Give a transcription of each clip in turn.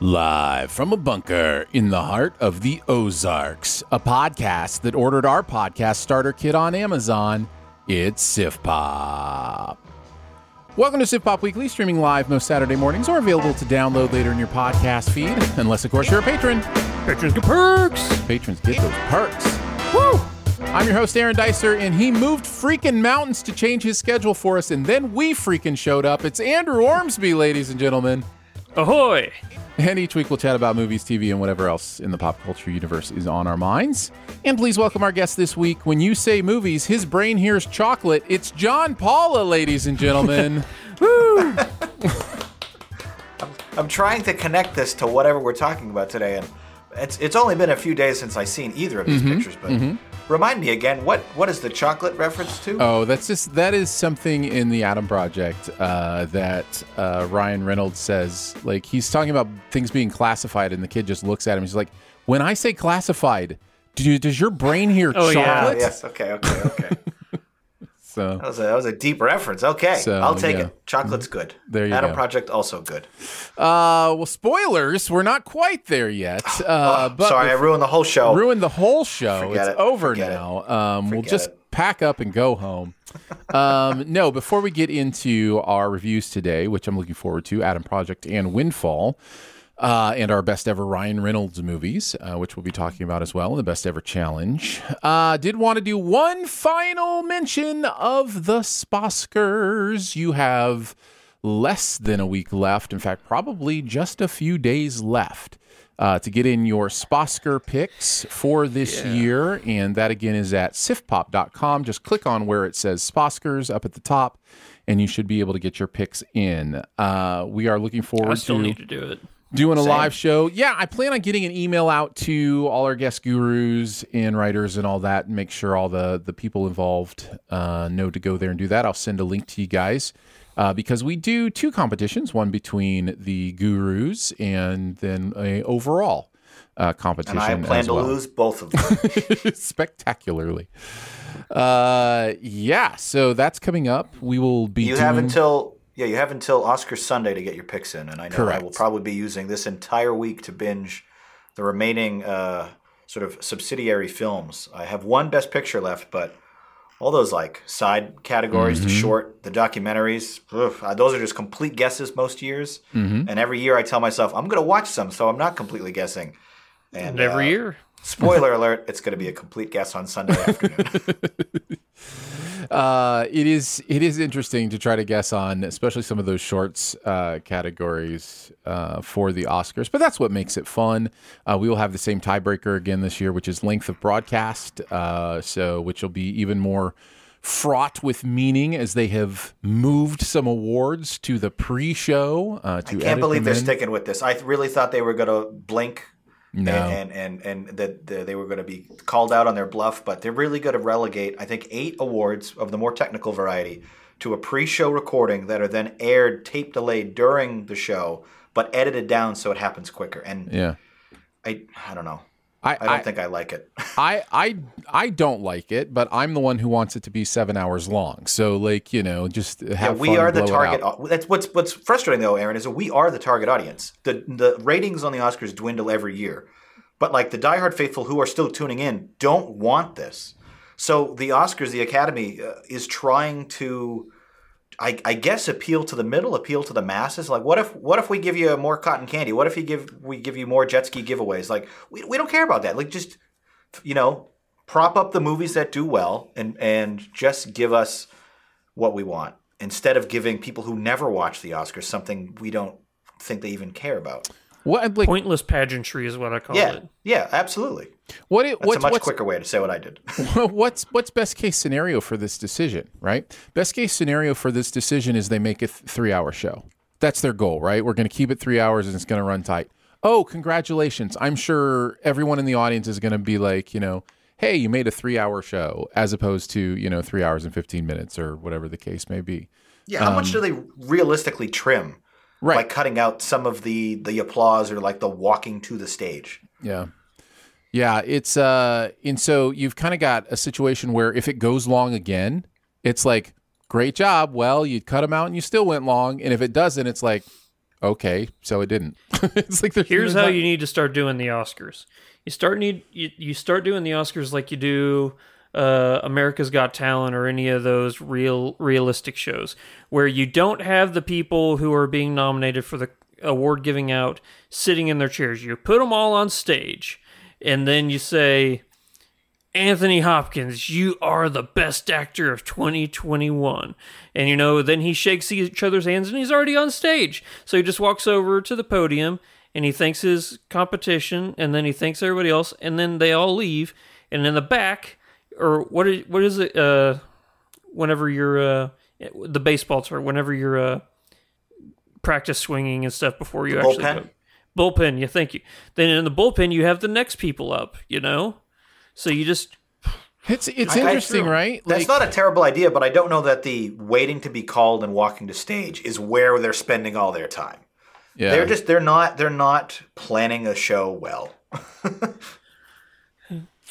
Live from a bunker in the heart of the Ozarks, a podcast that ordered our podcast starter kit on Amazon. It's Sif Pop. Welcome to Sif Pop Weekly, streaming live most Saturday mornings or available to download later in your podcast feed, unless, of course, you're a patron. Patrons get perks. Patrons get those perks. Woo! I'm your host, Aaron Dicer, and he moved freaking mountains to change his schedule for us, and then we freaking showed up. It's Andrew Ormsby, ladies and gentlemen. ahoy! And each week we'll chat about movies, TV, and whatever else in the pop culture universe is on our minds. And please welcome our guest this week. When you say movies, his brain hears chocolate. It's John Paula, ladies and gentlemen. I'm trying to connect this to whatever we're talking about today, and it's it's only been a few days since I've seen either of these Mm-hmm. pictures. But remind me again, what what is the chocolate reference to? oh, that's just that is something in the Adam Project uh, that uh, Ryan Reynolds says. Like he's talking about things being classified, and the kid just looks at him. He's like, "When I say classified, do you, does your brain hear Oh, yeah. Chocolate?" yes. Okay. Okay. Okay. So that was a that was a deep reference. Okay, So, I'll take yeah. it. Chocolate's good. There you Adam go. Project also good. Uh, well, spoilers. We're not quite there yet. Uh, but Sorry, I ruined the whole show. ruined the whole show. Forget it's it. over Forget it. now. Um, we'll just it. pack up and go home. um, no, before we get into our reviews today, which I'm looking forward to, Adam Project and Windfall. Uh, and our best ever Ryan Reynolds movies, uh, which we'll be talking about as well, the best ever challenge. Uh, did want to do one final mention of the Sposkers. You have less than a week left. In fact, probably just a few days left uh, to get in your Sposker picks for this year. And that again is at sifpop.com. Just click on where it says Sposkers up at the top, and you should be able to get your picks in. Uh, we are looking forward to I still to need to do it. Doing a live show. Yeah, I plan on getting an email out to all our guest gurus and writers and all that, and make sure all the the people involved uh, know to go there and do that. I'll send a link to you guys. Uh, because we do two competitions, one between the gurus and then a overall uh, competition. and I plan to well. lose both of them. spectacularly. Uh, yeah, so that's coming up. We will be. you doing, have until yeah, you have until Oscar Sunday to get your picks in, and I know I will probably be using this entire week to binge the remaining uh, sort of subsidiary films. I have one Best Picture left, but all those like side categories, Mm-hmm. the short, the documentaries, oof, uh, those are just complete guesses most years. Mm-hmm. And every year I tell myself I'm going to watch some, so I'm not completely guessing. And, And every uh, year. Spoiler alert: It's going to be a complete guess on Sunday afternoon. uh, it is it is interesting to try to guess on, especially some of those shorts uh, categories uh, for the Oscars. But that's what makes it fun. Uh, we will have the same tiebreaker again this year, which is length of broadcast. Uh, so, which will be even more fraught with meaning as they have moved some awards to the pre-show. Uh, to I can't believe they're in. sticking with this. I really thought they were going to blink No. and, and, and, and that the, they were going to be called out on their bluff, but they're really going to relegate, I think, eight awards of the more technical variety to a pre show recording that are then aired tape delayed during the show, but edited down so it happens quicker. And Yeah. I, I don't know. I, I don't think I like it. I, I I don't like it, but I'm the one who wants it to be seven hours long. So like you know, just have Yeah, we fun, are the target. That's what's what's frustrating though, Aaron, is that we are the target audience. The the ratings on the Oscars dwindle every year, but like the diehard faithful who are still tuning in don't want this. So the Oscars, the Academy, uh, is trying to, I, I guess, appeal to the middle, appeal to the masses. Like, what if what if we give you more cotton candy? What if you give we give you more jet ski giveaways? Like, we, we don't care about that. Like, just you know, prop up the movies that do well and and just give us what we want instead of giving people who never watch the Oscars something we don't think they even care about. What like Pointless pageantry is what I call Yeah, it. yeah, absolutely. What it, That's what's a much what's, quicker way to say what I did. what's what's best case scenario for this decision, right? Best case scenario for this decision is they make a th- three hour show. That's their goal, right? We're going to keep it three hours and it's going to run tight. Oh, congratulations! I'm sure everyone in the audience is going to be like, you know, hey, you made a three hour show as opposed to you know three hours and fifteen minutes or whatever the case may be. Yeah, how much do um, they realistically trim by Right. cutting out some of the the applause or like the walking to the stage? Yeah. Yeah, it's uh and so you've kind of got a situation where if it goes long again, it's like great job. Well, you cut them out and you still went long, and if it doesn't, it's like okay, so it didn't. it's like there's Here's how not- you need to start doing the Oscars. You start need you, you start doing the Oscars like you do uh, America's Got Talent or any of those real realistic shows where you don't have the people who are being nominated for the award giving out sitting in their chairs. You put them all on stage, and then you say, Anthony Hopkins, you are the best actor of 2021. And you know, then he shakes each other's hands and he's already on stage. So he just walks over to the podium and he thanks his competition and then he thanks everybody else and then they all leave. And in the back, or what is, what is it, uh, whenever you're, uh, the baseball term, whenever you're, uh, practice swinging and stuff before you actually bullpen? go. Bullpen, yeah, thank you. Then in the bullpen, you have the next people up, you know? So you just It's it's I- I- interesting, right? That's not a terrible idea, but I don't know that the waiting to be called and walking to stage is where they're spending all their time. yeah. They're just they're not they're not planning a show well.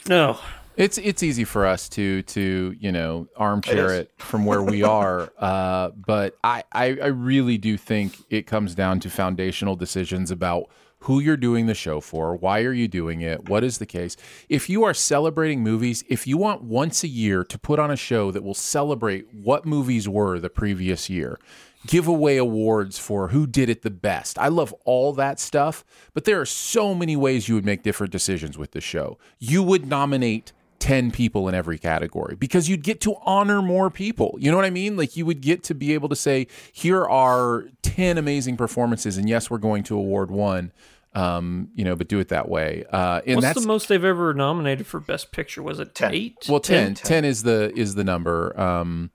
no. It's it's easy for us to to you know armchair It it, from where we are, uh, but I, I I really do think it comes down to foundational decisions about who you're doing the show for, why are you doing it, what is the case. If you are celebrating movies, if you want once a year to put on a show that will celebrate what movies were the previous year, give away awards for who did it the best. I love all that stuff, but there are so many ways you would make different decisions with the show. You would nominate 10 people in every category because you'd get to honor more people. You know what I mean? Like you would get to be able to say, here are 10 amazing performances, and yes, we're going to award one. Um, you know, but do it that way. Uh, and What's that's the most they've ever nominated for Best Picture? Was it Ten. eight? well, 10, 10, Ten. is the is the number. Um,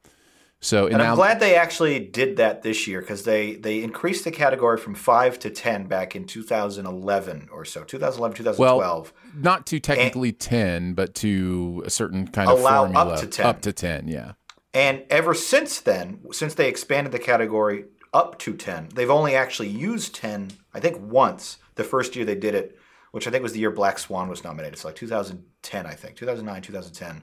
so and, And I'm glad they actually did that this year because they they increased the category from five to ten back in 2011 or so, 2011, 2012. Well, not to technically 10 but to a certain kind of Allow up to 10. up to 10 yeah And ever since then, since they expanded the category up to 10, they've only actually used 10, I think once, the first year they did it, which I think was the year Black Swan was nominated. So like 2010, I think, 2009, 2010.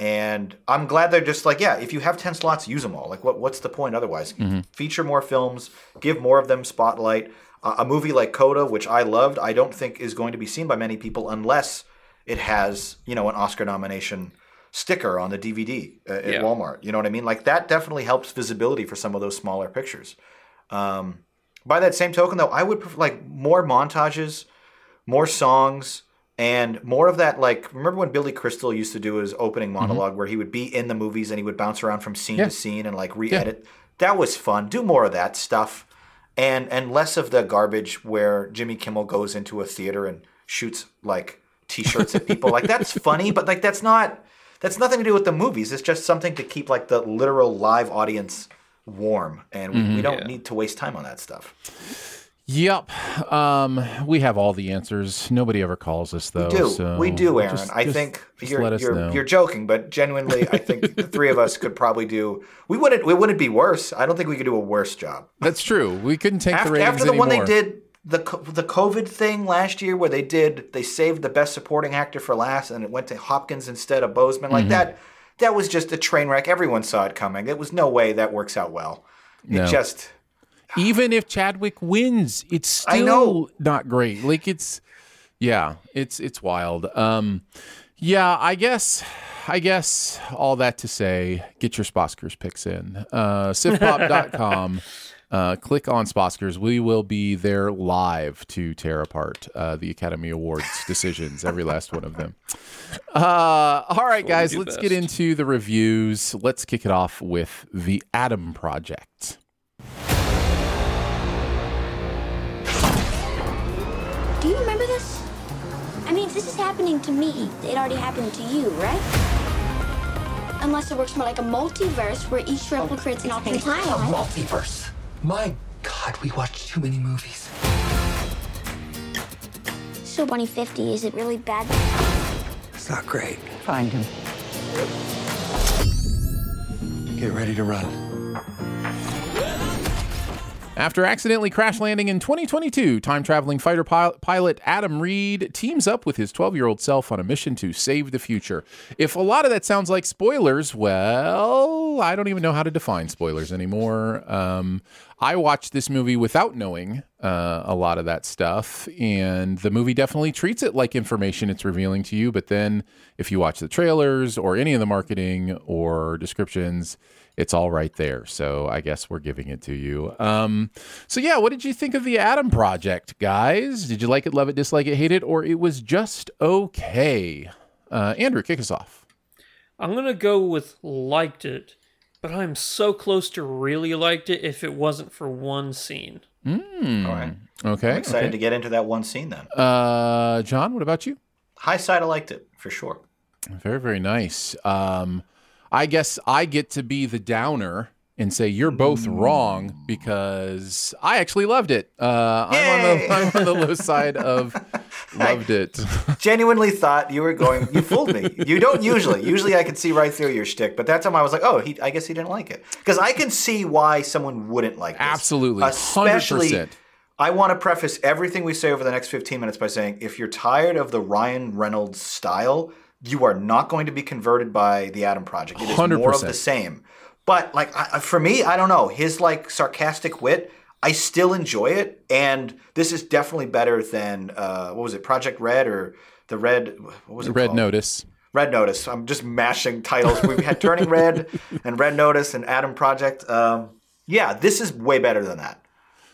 And I'm glad they're just like, yeah, if you have 10 slots, use them all. Like, what, what's the point otherwise? Feature more films, give more of them spotlight. Uh, a movie like Coda, which I loved, I don't think is going to be seen by many people unless it has, you know, an Oscar nomination sticker on the DVD uh, at Yeah. Walmart. You know what I mean? Like that definitely helps visibility for some of those smaller pictures. Um, by that same token, though, I would prefer like more montages, more songs, and more of that like remember when Billy Crystal used to do his opening mm-hmm. monolog where he would be in the movies and he would bounce around from scene Yeah. to scene and like re-edit. That was fun. Do more of that stuff. And and less of the garbage where Jimmy Kimmel goes into a theater and shoots like t-shirts at people. Like that's funny, but like that's not that's nothing to do with the movies. It's just something to keep like the literal live audience warm and we, we mm-hmm. don't need to waste time on that stuff. Yep. Um, we have all the answers. Nobody ever calls us though. We do. so we do, Aaron. just- I just- think just you're you're, you're joking, but genuinely, I think the three of us could probably do. We wouldn't. We wouldn't be worse. I don't think we could do a worse job. That's true. We couldn't take the After, ratings after the anymore. one they did the the COVID thing last year, where they did they saved the best supporting actor for last, and it went to Hopkins instead of Boseman. Mm-hmm. Like that. That was just a train wreck. Everyone saw it coming. It was no way that works out well. No. It just. Even if Chadwick wins, it's still know. not great. Like it's yeah, it's it's wild. Um yeah, I guess I guess all that to say, get your Sposkers picks in. Uh sifpop.com. Uh, click on Sposkers. We will be there live to tear apart uh, the Academy Awards decisions, every last one of them. Uh, all right, guys, let's best. get into the reviews. Let's kick it off with The Adam Project. Do you remember this? I mean, if this is happening to me, it already happened to you, right? Unless it works more like a multiverse where each replicates oh, an alternate timeline. Multiverse. My God, we watch too many movies. So, Bunny 50, is it really bad? It's not great. Find him. Get ready to run. After accidentally crash landing in 2022, time traveling fighter pil- pilot Adam Reed teams up with his 12 year old self on a mission to save the future. If a lot of that sounds like spoilers, well, I don't even know how to define spoilers anymore. Um, I watched this movie without knowing uh, a lot of that stuff, and the movie definitely treats it like information it's revealing to you. But then, if you watch the trailers or any of the marketing or descriptions, it's all right there. So I guess we're giving it to you. Um, so yeah, what did you think of the Adam Project, guys? Did you like it, love it, dislike it, hate it, or it was just okay? Uh, Andrew, kick us off. I'm gonna go with liked it, but I'm so close to really liked it if it wasn't for one scene. Mm. All right. Okay. I'm excited okay. to get into that one scene then. Uh, John, what about you? High side, I liked it for sure. Very, very nice. Um, I guess I get to be the downer and say you're both wrong because I actually loved it. Uh, I'm, on the, I'm on the low side of loved it. Genuinely thought you were going. You fooled me. You don't usually. Usually, I can see right through your shtick, but that time I was like, oh, he. I guess he didn't like it because I can see why someone wouldn't like this. Absolutely. especially. 100%. I want to preface everything we say over the next 15 minutes by saying if you're tired of the Ryan Reynolds style, you are not going to be converted by the Adam Project. It is more of the same. But like I- for me, I don't know. His like sarcastic wit, I still enjoy it, and this is definitely better than uh, what was it, Project Red or the Red? What was it? Red called? Notice. Red Notice. I'm just mashing titles. We've had Turning Red and Red Notice and Adam Project. Um, yeah, this is way better than that.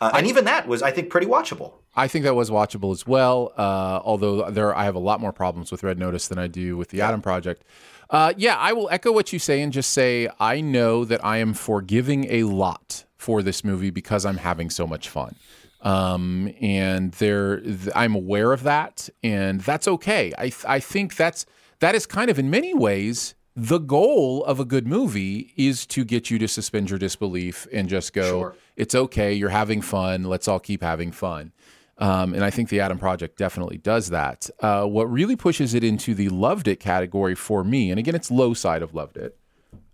Uh, and even that was, I think, pretty watchable. I think that was watchable as well. Uh, although there, I have a lot more problems with Red Notice than I do with the Adam Project. Uh, yeah, I will echo what you say and just say I know that I am forgiving a lot for this movie because I'm having so much fun. Um, and there, th- I'm aware of that, and that's okay. I, th- I think that's that is kind of in many ways the goal of a good movie is to get you to suspend your disbelief and just go, Sure. it's okay, you're having fun, let's all keep having fun. Um, and I think the Adam Project definitely does that. Uh, what really pushes it into the loved it category for me, and again, it's low side of loved it.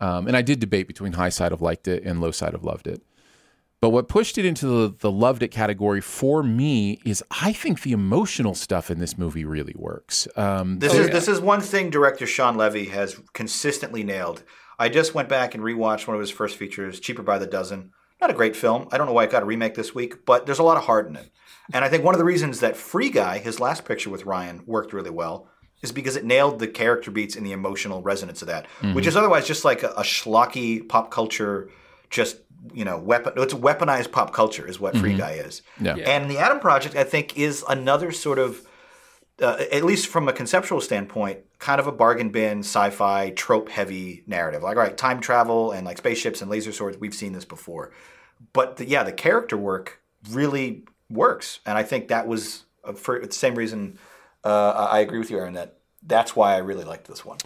Um, and I did debate between high side of liked it and low side of loved it. But what pushed it into the, the loved it category for me is I think the emotional stuff in this movie really works. Um, This is this is one thing director Shawn Levy has consistently nailed. I just went back and rewatched one of his first features, Cheaper by the Dozen. Not a great film. I don't know why it got a remake this week, but there's a lot of heart in it. And I think one of the reasons that Free Guy, his last picture with Ryan, worked really well is because it nailed the character beats and the emotional resonance of that, which is otherwise just like a, a schlocky pop culture, just you know, weapon. It's weaponized pop culture is what Free Guy is. Yeah. And the Adam Project, I think, is another sort of uh, at least from a conceptual standpoint, kind of a bargain bin, sci-fi, trope-heavy narrative. Like, all right, time travel and like spaceships and laser swords. We've seen this before, but the, yeah, the character work really works, and I think that was uh, for the same reason. Uh, I agree with you, Aaron. That that's why I really liked this one.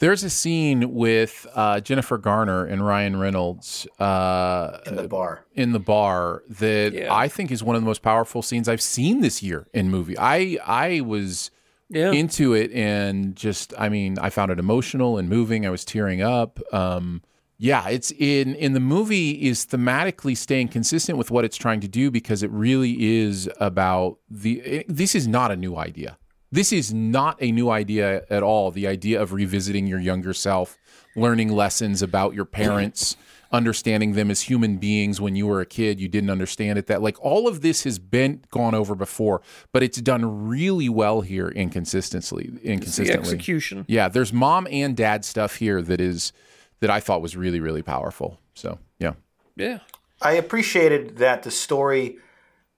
There's a scene with uh, Jennifer Garner and Ryan Reynolds uh, In the bar, in the bar that Yeah. I think is one of the most powerful scenes I've seen this year in movie. I I was Yeah. into it and just I mean I found it emotional and moving. I was tearing up. Um, yeah, it's in in the movie is thematically staying consistent with what it's trying to do because it really is about the. It, this is not a new idea. This is not a new idea at all. The idea of revisiting your younger self, learning lessons about your parents, understanding them as human beings when you were a kid, you didn't understand it. That like all of this has been gone over before, but it's done really well here inconsistently. inconsistently. the execution. yeah. There's mom and dad stuff here that is that I thought was really really powerful. So yeah, Yeah. I appreciated that the story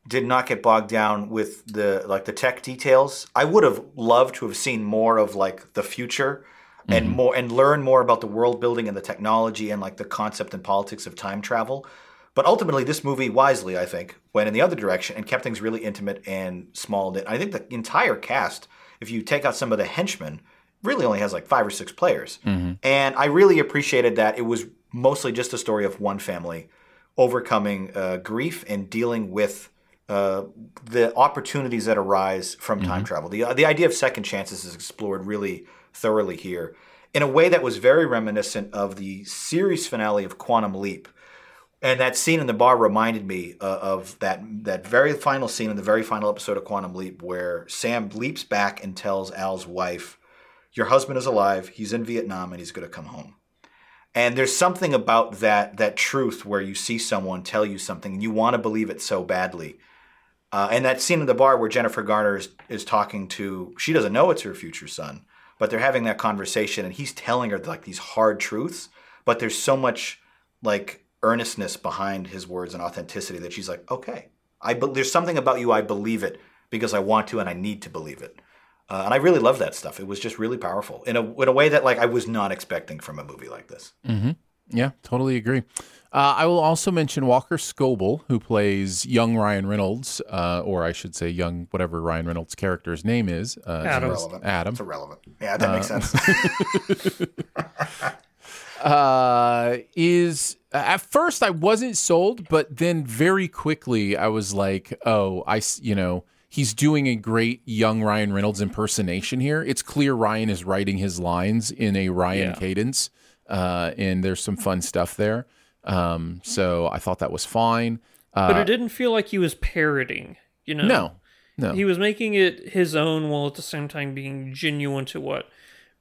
did not get bogged down with the like the tech details. I would have loved to have seen more of like the future and mm-hmm. more and learn more about the world building and the technology and like the concept and politics of time travel. But ultimately, this movie wisely, I think, went in the other direction and kept things really intimate and small. knit. I think the entire cast, if you take out some of the henchmen, really only has like five or six players. And I really appreciated that it was mostly just a story of one family overcoming uh, grief and dealing with uh, the opportunities that arise from time travel. The, the idea of second chances is explored really thoroughly here in a way that was very reminiscent of the series finale of Quantum Leap. And that scene in the bar reminded me uh, of that that very final scene in the very final episode of Quantum Leap, where Sam leaps back and tells Al's wife, "Your husband is alive. He's in Vietnam, and he's going to come home." And there's something about that that truth where you see someone tell you something and you want to believe it so badly. Uh, and that scene in the bar where Jennifer Garner is, is talking to, she doesn't know it's her future son, but they're having that conversation and he's telling her like these hard truths, but there's so much like earnestness behind his words and authenticity that she's like, okay, I be- there's something about you I believe it because I want to and I need to believe it. Uh, and I really love that stuff. It was just really powerful in a in a way that like I was not expecting from a movie like this. Yeah, totally agree. Uh, I will also mention Walker Scobell, who plays young Ryan Reynolds, uh, or I should say, young whatever Ryan Reynolds' character's name is. Uh, Adam. is Irrelevant. Adam. It's irrelevant. Yeah, that makes sense. uh, is at first I wasn't sold, but then very quickly I was like, oh, I you know, he's doing a great young Ryan Reynolds impersonation here. It's clear Ryan is writing his lines in a Ryan Yeah. cadence, uh, and there's some fun stuff there. Um, so I thought that was fine. Uh, But it didn't feel like he was parroting, you know? no, no, He was making it his own while at the same time being genuine to what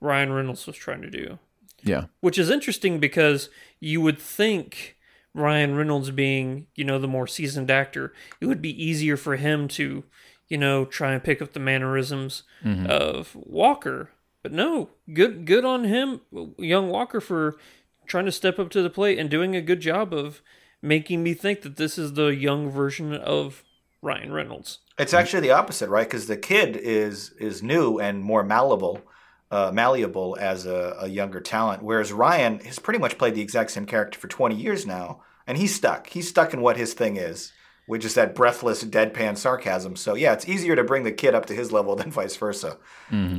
Ryan Reynolds was trying to do. yeah, Which is interesting because you would think Ryan Reynolds being, you know, the more seasoned actor, it would be easier for him to, you know, try and pick up the mannerisms of Walker. But no, good good on him, young Walker for trying to step up to the plate and doing a good job of making me think that this is the young version of Ryan Reynolds. It's actually the opposite, right? Because the kid is is new and more malleable, uh, malleable as a, a younger talent, whereas Ryan has pretty much played the exact same character for 20 years now, and he's stuck. He's stuck in what his thing is, which is that breathless, deadpan sarcasm. So yeah, it's easier to bring the kid up to his level than vice versa,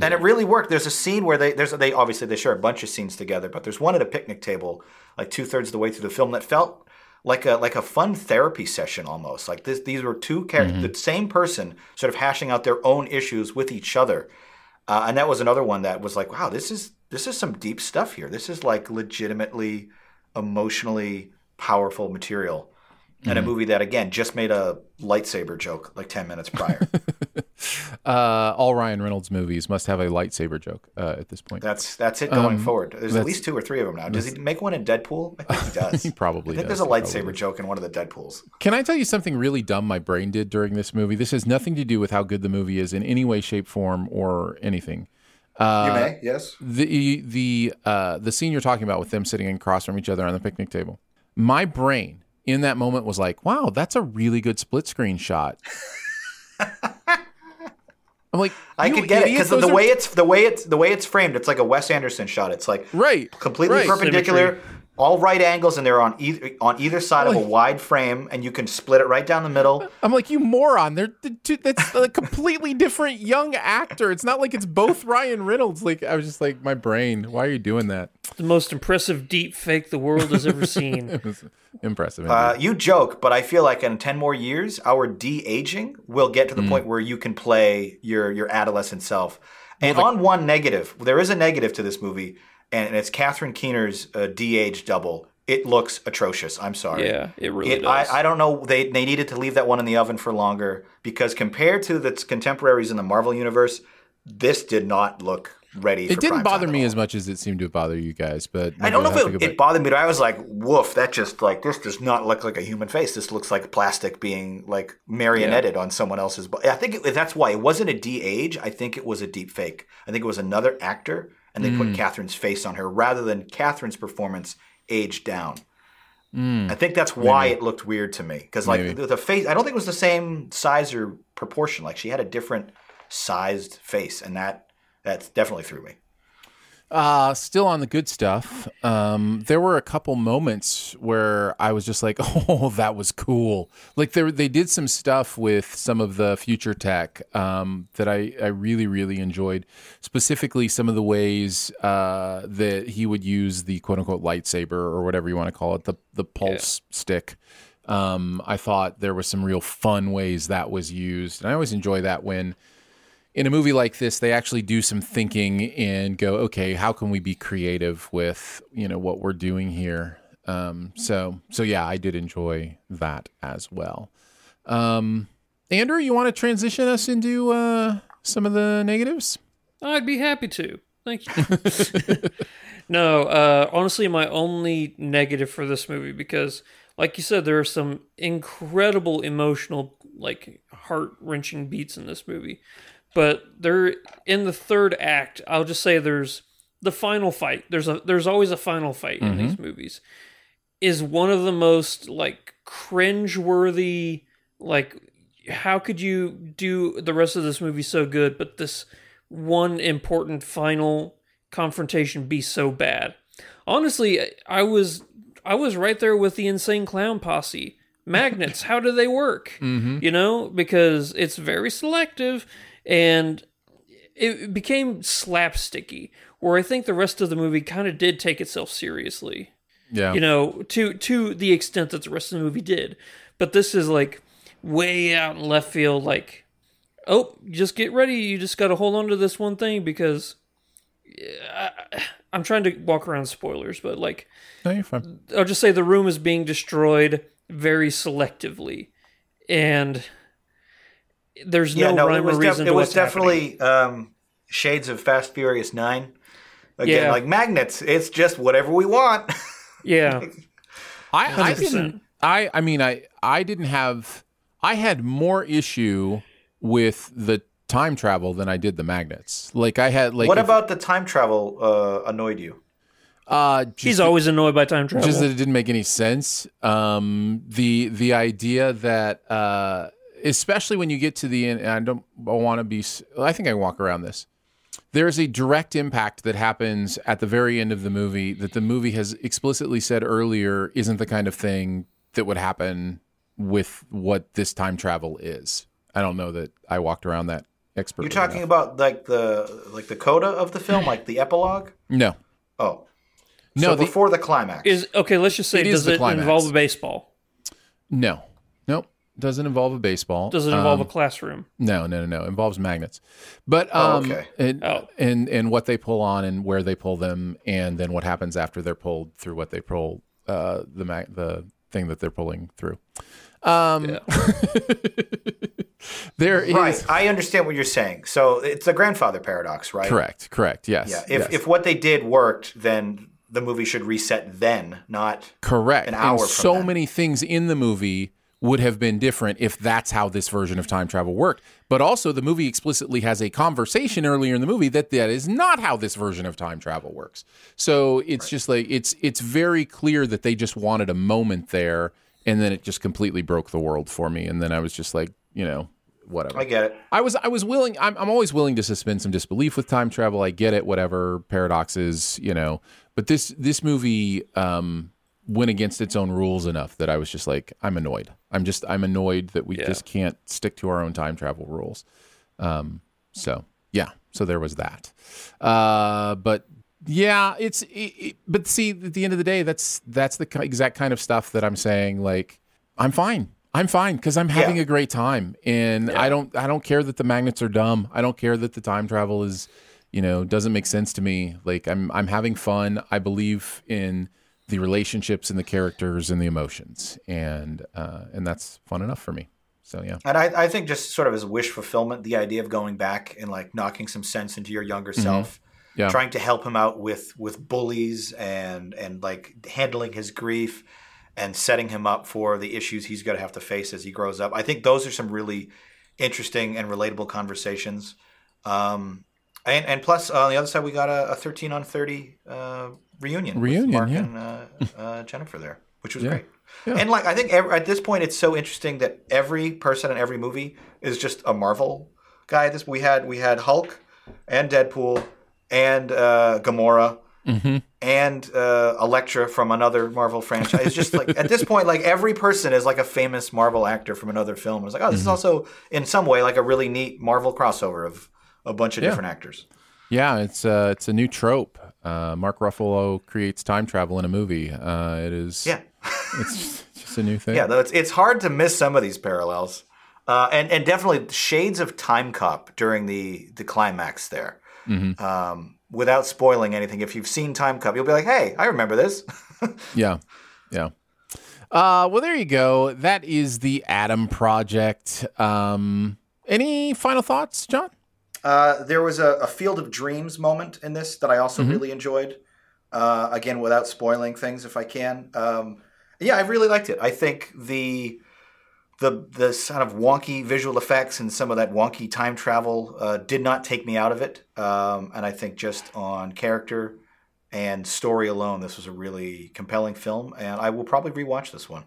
and it really worked. There's a scene where they there's they obviously they share a bunch of scenes together, but there's one at a picnic table, like two thirds of the way through the film, that felt like a like a fun therapy session almost. Like this, these were two characters, the same person, sort of hashing out their own issues with each other. Uh, and that was another one that was like, wow, this is this is some deep stuff here. This is like legitimately emotionally powerful material. And a movie that again just made a lightsaber joke like ten minutes prior. uh, all Ryan Reynolds movies must have a lightsaber joke uh, at this point. that's that's it going Um, forward. There's at least two or three of them now. Does he make one in Deadpool? I think he does. He probably I think does. there's a probably lightsaber joke in one of the Deadpools. Can I tell you something really dumb my brain did during this movie? This has nothing to do with how good the movie is in any way, shape, form, or anything. you may, yes. The the uh, the scene you're talking about with them sitting across from each other on the picnic table. My brain in that moment was like, "Wow, that's a really good split screen shot." I'm I'm like, I could get it because the those are- way it's the way it's the way it's framed. It's like a Wes Anderson shot. It's like right, completely right. perpendicular, all right angles, and they're on either on either side of a wide frame, and you can split it right down the middle. I'm like, you moron! They're, they're two- that's a completely different young actor. It's not like it's both Ryan Reynolds. Like I was just like, my brain. Why are you doing that? The most impressive deep fake the world has ever seen. It was impressive. Uh, you joke, but I feel like in ten more years, our de aging will get to Mm. the point where you can play your your adolescent self. And on one negative, there is a negative to this movie, and it's Catherine Keener's uh, de age double. It looks atrocious. I'm sorry. Yeah, it really It, does. I, I don't know. They they needed to leave that one in the oven for longer because compared to its contemporaries in the Marvel universe, this did not look ready. it for didn't prime bother time me at as much as it seemed to bother you guys. But I don't know if it, it bothered me, but I was like, "Woof!" That just like this does not look like a human face. This looks like plastic being like marionetted on someone else's. body. I think it, that's why it wasn't a de-age. I think it was a deep fake. I think it was another actor, and they Hmm. put Catherine's face on her rather than Catherine's performance aged down. Mm. I think that's why it looked weird to me because like the, the face, I don't think it was the same size or proportion. Like she had a different sized face, and that that definitely threw me. Uh, still on the good stuff. Um, there were a couple moments where I was just like, "Oh, that was cool!" Like they they did some stuff with some of the future tech um, that I I really really enjoyed. Specifically, some of the ways uh, that he would use the quote unquote lightsaber or whatever you want to call it, the the pulse stick. Um, I thought there was some real fun ways that was used, and I always enjoy that when in a movie like this, they actually do some thinking and go, okay, how can we be creative with you know what we're doing here? Um, so so yeah, I did enjoy that as well. Um, Andrew, you want to transition us into uh, some of the negatives? I'd be happy to. Thank you. no, uh, honestly, my only negative for this movie because, like you said, there are some incredible emotional, like heart wrenching beats in this movie. But there, in the third act, I'll just say there's the final fight. There's a there's always a final fight in these mm-hmm. movies. Is one of the most like cringe-worthy, like how could you do the rest of this movie so good, but this one important final confrontation be so bad? Honestly, I was I was right there with the insane clown posse. Magnets, how do they work? Mm-hmm. You know, because it's very selective and it became slapsticky. Where I think the rest of the movie kind of did take itself seriously Yeah, you know, to to the extent that the rest of the movie did. But this is like way out in left field. Like, oh, just get ready. You just got to hold on to this one thing because I, I'm trying to walk around spoilers, but like, no, you're fine. I'll just say the room is being destroyed very selectively, and there's Yeah, no, no, rhyme it was, or def- reason it to was what's definitely um, shades of Fast Furious Nine. Again, Yeah. like magnets, it's just whatever we want. yeah. I, I didn't. I I mean I I didn't have. I had more issue with the time travel than I did the magnets. Like I had like what if- about the time travel uh, annoyed you? uh just He's always annoyed by time travel. just that it didn't make any sense. Um, the the idea that uh, especially when you get to the end, and I don't want to be. I think I can walk around this. There's a direct impact that happens at the very end of the movie that the movie has explicitly said earlier isn't the kind of thing that would happen with what this time travel is. I don't know that I walked around that expertly. You're talking enough. about like the like the coda of the film, like the epilogue. no, Oh, no, so the- before the climax. is okay. Let's just say, It is does the it climax. involve a baseball? no, nope. Doesn't involve a baseball. Does it involve Um, a classroom? No, no, no, no. It involves magnets. But Oh, um okay. and, Oh. and and what they pull on and where they pull them and then what happens after they're pulled through what they pull uh the mag- the thing that they're pulling through. Um there is right, I understand what you're saying. So it's the grandfather paradox, right? correct, correct. Yes. Yeah. If yes. if what they did worked, then the movie should reset then, not correct. an hour and from so then. many things in the movie would have been different if that's how this version of time travel worked. But also the movie explicitly has a conversation earlier in the movie that that is not how this version of time travel works. So it's just like it's it's very clear that they just wanted a moment there and then it just completely broke the world for me and then I was just like, you know, whatever. I get it. I was I was willing. I'm I'm always willing to suspend some disbelief with time travel. I get it. Whatever paradoxes, you know. But this this movie um, went against its own rules enough that I was just like, I'm annoyed. I'm just I'm annoyed that we Yeah. just can't stick to our own time travel rules. Um, so yeah, so there was that. Uh, but yeah, it's it, it, but see, at the end of the day, that's that's the exact kind of stuff that I'm saying. Like, I'm fine. I'm fine because I'm having Yeah. a great time, and I don't I don't care that the magnets are dumb. I don't care that the time travel is, you know, doesn't make sense to me. Like I'm I'm having fun. I believe in the relationships and the characters and the emotions, and uh, and that's fun enough for me. So yeah, And I, I think just sort of as wish fulfillment, the idea of going back and like knocking some sense into your younger self, Mm-hmm. Yeah. trying to help him out with with bullies and and like handling his grief and setting him up for the issues he's going to have to face as he grows up. I think those are some really interesting and relatable conversations. Um, and, and plus, on the other side, we got a, a 13 on 30 uh, reunion. Reunion, Mark yeah. and uh, uh, Jennifer there, which was Yeah. great. And like I think ev at this point, it's so interesting that every person in every movie is just a Marvel guy. This we had we had Hulk and Deadpool and uh, Gamora and uh, Elektra from another Marvel franchise. It's just like at this point, like every person is like a famous Marvel actor from another film. It's like oh, this is also in some way like a really neat Marvel crossover of a bunch of Yeah. different actors. yeah, it's uh, it's a new trope. Uh, Mark Ruffalo creates time travel in a movie. Uh, it is Yeah. it's just a new thing. Yeah, though it's it's hard to miss some of these parallels, uh, and and definitely shades of Time Cop during the the climax there. Um, without spoiling anything, if you've seen Time Cop, you'll be like, "Hey, I remember this." Yeah. Yeah. Uh, well, there you go. That is the Adam Project. Um, any final thoughts, John? Uh, there was a, a Field of Dreams moment in this that I also really enjoyed. Uh, again, without spoiling things, if I can. Um, yeah, I really liked it. I think the the the sort of wonky visual effects and some of that wonky time travel uh, did not take me out of it. Um, and I think just on character and story alone, this was a really compelling film, and I will probably rewatch this one.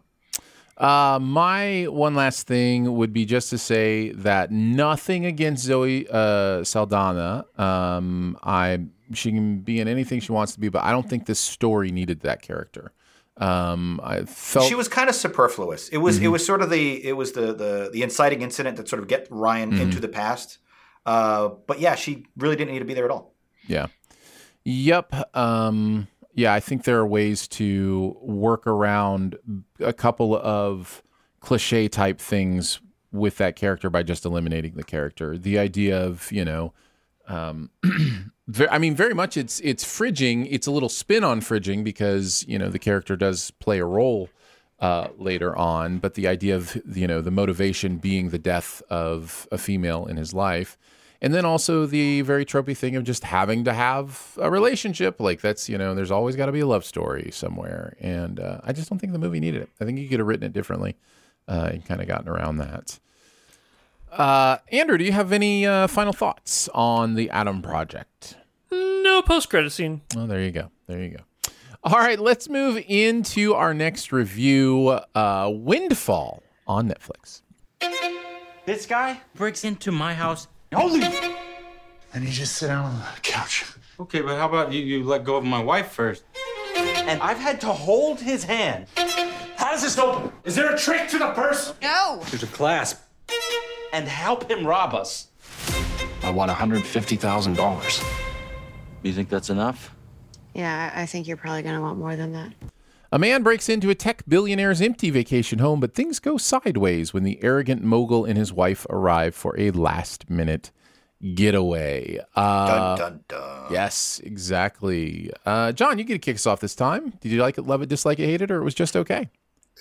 Uh, my one last thing would be just to say that nothing against Zoe uh, Saldana. Um, I she can be in anything she wants to be, but I don't think this story needed that character. Um, I felt She was kind of superfluous. It was it was sort of the it was the the the inciting incident that sort of get Ryan into the past. Uh, but yeah, she really didn't need to be there at all. Yeah. Yep. Um, yeah, I think there are ways to work around a couple of cliche type things with that character by just eliminating the character. The idea of, you know, um, I mean, very much it's it's fridging. It's a little spin on fridging because you know the character does play a role uh, later on, but the idea of you know the motivation being the death of a female in his life, and then also the very tropey thing of just having to have a relationship. Like that's you know there's always got to be a love story somewhere, and uh, I just don't think the movie needed it. I think you could have written it differently uh, and kind of gotten around that. Uh, Andrew, do you have any uh, final thoughts on the Adam Project? No post credit scene. Oh, there you go. There you go. All right, let's move into our next review uh, Windfall on Netflix. This guy breaks into my house. Holy! And you just sit down on the couch. Okay, but how about you, you let go of my wife first? And I've had to hold his hand. How does this open? Is there a trick to the purse? No! There's a clasp. And help him rob us. I want $150,000. Do You think that's enough? Yeah, I I think you're probably gonna want more than that. A man breaks into a tech billionaire's empty vacation home, but things go sideways when the arrogant mogul and his wife arrive for a last minute getaway. Uh, Dun dun dun. yes, exactly. Uh, John, you get to kick us off this time. Did you like it, love it, dislike it, hate it, or it was just okay?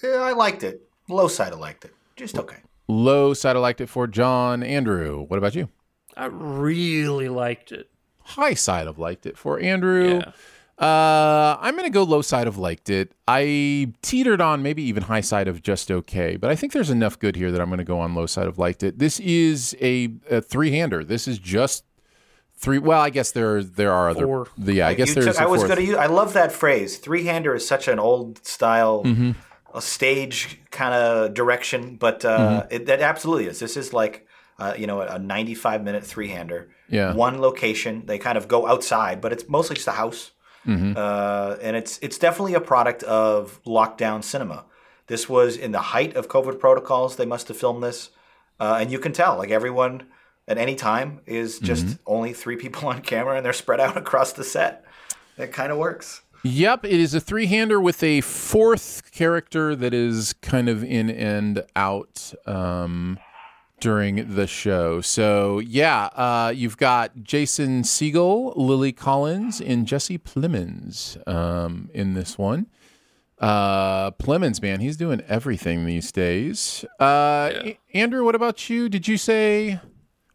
Yeah, I liked it. Low side, I liked it. Just okay. Low side, I liked it for John. Andrew, what about you? I really liked it. high side of liked it for Andrew. Yeah. Uh, I'm gonna go low side of liked it. I teetered on maybe even high side of just okay, but I think there's enough good here that I'm gonna go on low side of liked it. This is a, a three hander. This is just three. Well, I guess there there are other. Four. The, yeah, I guess You there's. took- a I was going to use. I love that phrase. Three hander is such an old style, Mm-hmm. a stage kind of direction, but uh, it, that absolutely is. This is like Uh, you know, a 95 minute three hander. Yeah. One location. They kind of go outside, but it's mostly just a house. Mhm. Uh, and it's it's definitely a product of lockdown cinema. This was in the height of COVID protocols. They must have filmed this, uh, and you can tell like everyone at any time is just Mhm. only three people on camera, and they're spread out across the set. It kind of works. Yep, it is a three hander with a fourth character that is kind of in and out um, during the show. So, yeah, uh, you've got Jason Segel, Lily Collins, and Jesse Plemons um, in this one. Uh, Plemons, man, he's doing everything these days. Uh, A- Andrew, what about you? Did you say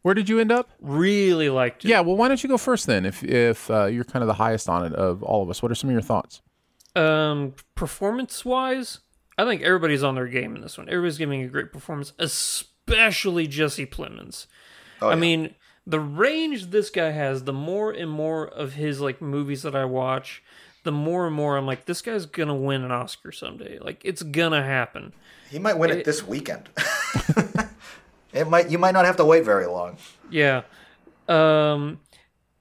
where did you end up? Really liked it. Yeah, well, why don't you go first then? If if uh, you're kind of the highest on it of all of us, what are some of your thoughts? Um, performance wise, I think everybody's on their game in this one. Everybody's giving a great performance, especially Jesse Plemons. Oh, I yeah. mean, the range this guy has, the more and more of his like movies that I watch, the more and more I'm like, this guy's gonna win an Oscar someday. Like, it's gonna happen. He might win it, It- this weekend. it might. You might not have to wait very long. Yeah. Um,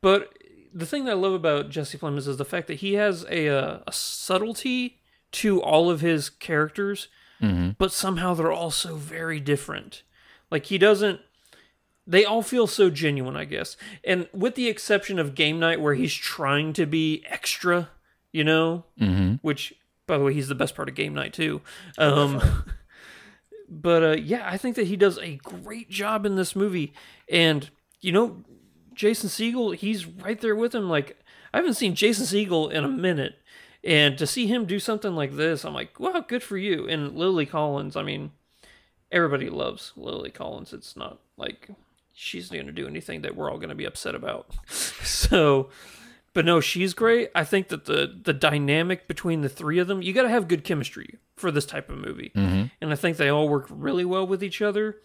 but the thing that I love about Jesse Plemons is the fact that he has a, uh, a subtlety to all of his characters, Mhm. but somehow they're all so very different. Like he doesn't. They all feel so genuine, I guess, and with the exception of Game Night, where he's trying to be extra, you know, Mhm. which, by the way, he's the best part of Game Night too. Um, but uh, yeah, I think that he does a great job in this movie. And you know, Jason Segel, he's right there with him. Like I haven't seen Jason Segel in a minute, and to see him do something like this, I'm like, wow, good for you. And Lily Collins, I mean, everybody loves Lily Collins. It's not like she's going to do anything that we're all going to be upset about. so. But no, she's great. I think that the the dynamic between the three of them, you got to have good chemistry for this type of movie, Mhm. and I think they all work really well with each other.